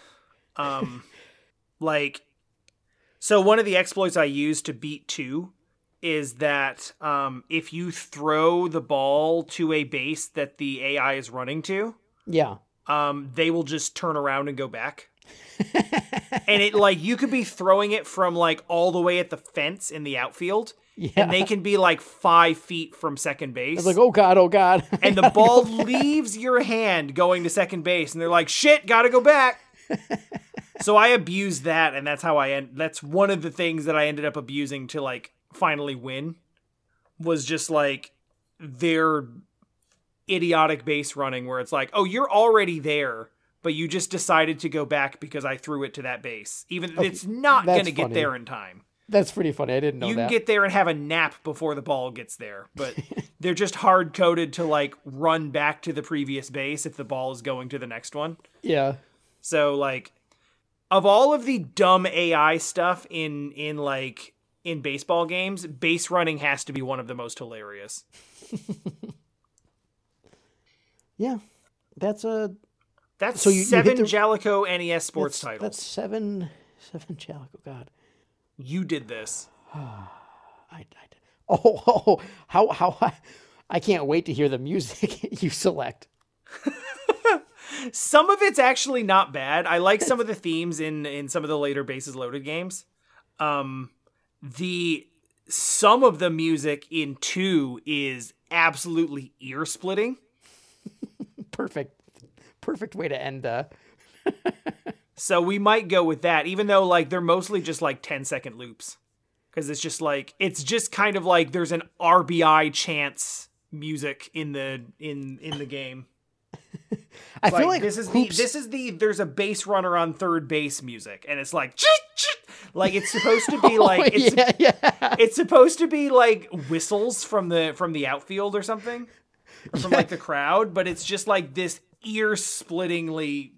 Um like so one of the exploits I use to beat 2 is that um if you throw the ball to a base that the AI is running to, Yeah. um, they will just turn around and go back. and it like you could be throwing it from like all the way at the fence in the outfield, Yeah. and they can be like five feet from second base. It's like, oh god, oh god. and the ball leaves your hand going to second base, and they're like, "Shit, gotta go back." so I abused that, and that's how I end. That's one of the things that I ended up abusing to like finally win. Was just like their idiotic base running, where it's like, "Oh, you're already there." But you just decided to go back because I threw it to that base. Even it's not going to get there in time That's pretty funny. I didn't know you that. get there and have a nap before the ball gets there, but they're just hard coded to like run back to the previous base if the ball is going to the next one. yeah. So like of all of the dumb AI stuff in in like in baseball games, base running has to be one of the most hilarious. Yeah, that's a That's So you- you seven the- Jaleco NES sports that's, titles. That's seven seven Jaleco. God, You did this. I, I oh, oh how how I, I can't wait to hear the music you select. Some of it's actually not bad. I like some of the themes in in some of the later bases loaded games. Um the some of the music in 2 is absolutely ear splitting. Perfect, perfect way to end. Uh, So we might go with that even though like they're mostly just like 10 second loops. Cuz it's just like it's just kind of like there's an RBI chance music in the in in the game. I feel like this is hoops, the this is the there's a base runner on third base music and it's like like it's supposed to be oh, like Oh, it's yeah, yeah. it's supposed to be like whistles from the from the outfield or something or from like the crowd but it's just like this ear splittingly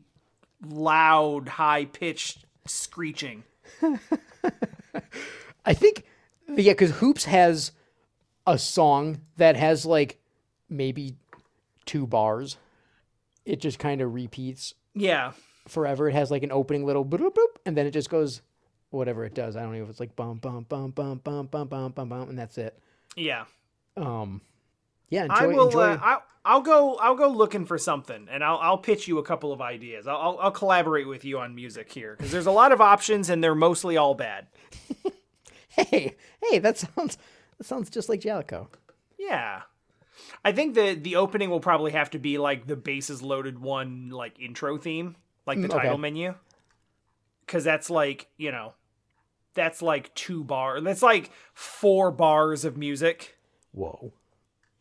loud high pitched screeching I think yeah, because Hoops has a song that has like maybe two bars. It just kind of repeats yeah forever. It has like an opening little boop boop, and then it just goes whatever it does. I don't know if it's like bum bum bum bum bum bum bum bum bum, and that's it. yeah Um, yeah, enjoy. I will. enjoy. Uh, I, I'll go. I'll go looking for something, and I'll I'll pitch you a couple of ideas. I'll I'll, I'll collaborate with you on music here because there's a lot of options, and they're mostly all bad. hey, hey, that sounds that sounds just like Jaleco. Yeah, I think the the opening will probably have to be like the bases loaded one like intro theme, like the Mm, okay. title menu, because that's like you know, that's like two bar. That's like four bars of music. Whoa.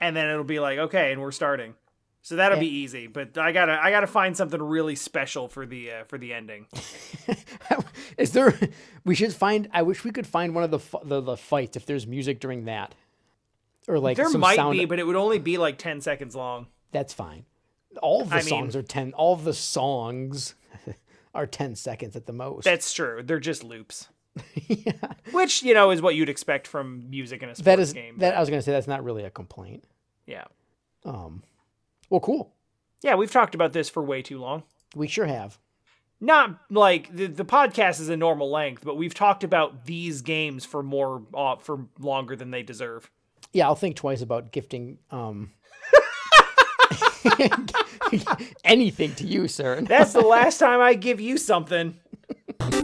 and then it'll be like okay and we're starting so that'll be easy but i gotta i gotta find something really special for the uh, for the ending Is there? We should find. I wish we could find one of the the, the fights if there's music during that, or like there some might sound. be but it would only be like 10 seconds long That's fine. All the I mean- songs are ten. All the songs are ten seconds at the most. that's true they're just loops yeah. which you know is what you'd expect from music in a sports That is game that. I was gonna say that's not really a complaint. yeah Um. Well, cool. yeah we've talked about this for way too long We sure have. not like the, the podcast is a normal length but we've talked about these games for more uh, for longer than they deserve Yeah, I'll think twice about gifting um anything to you, sir. that's the last time i give you something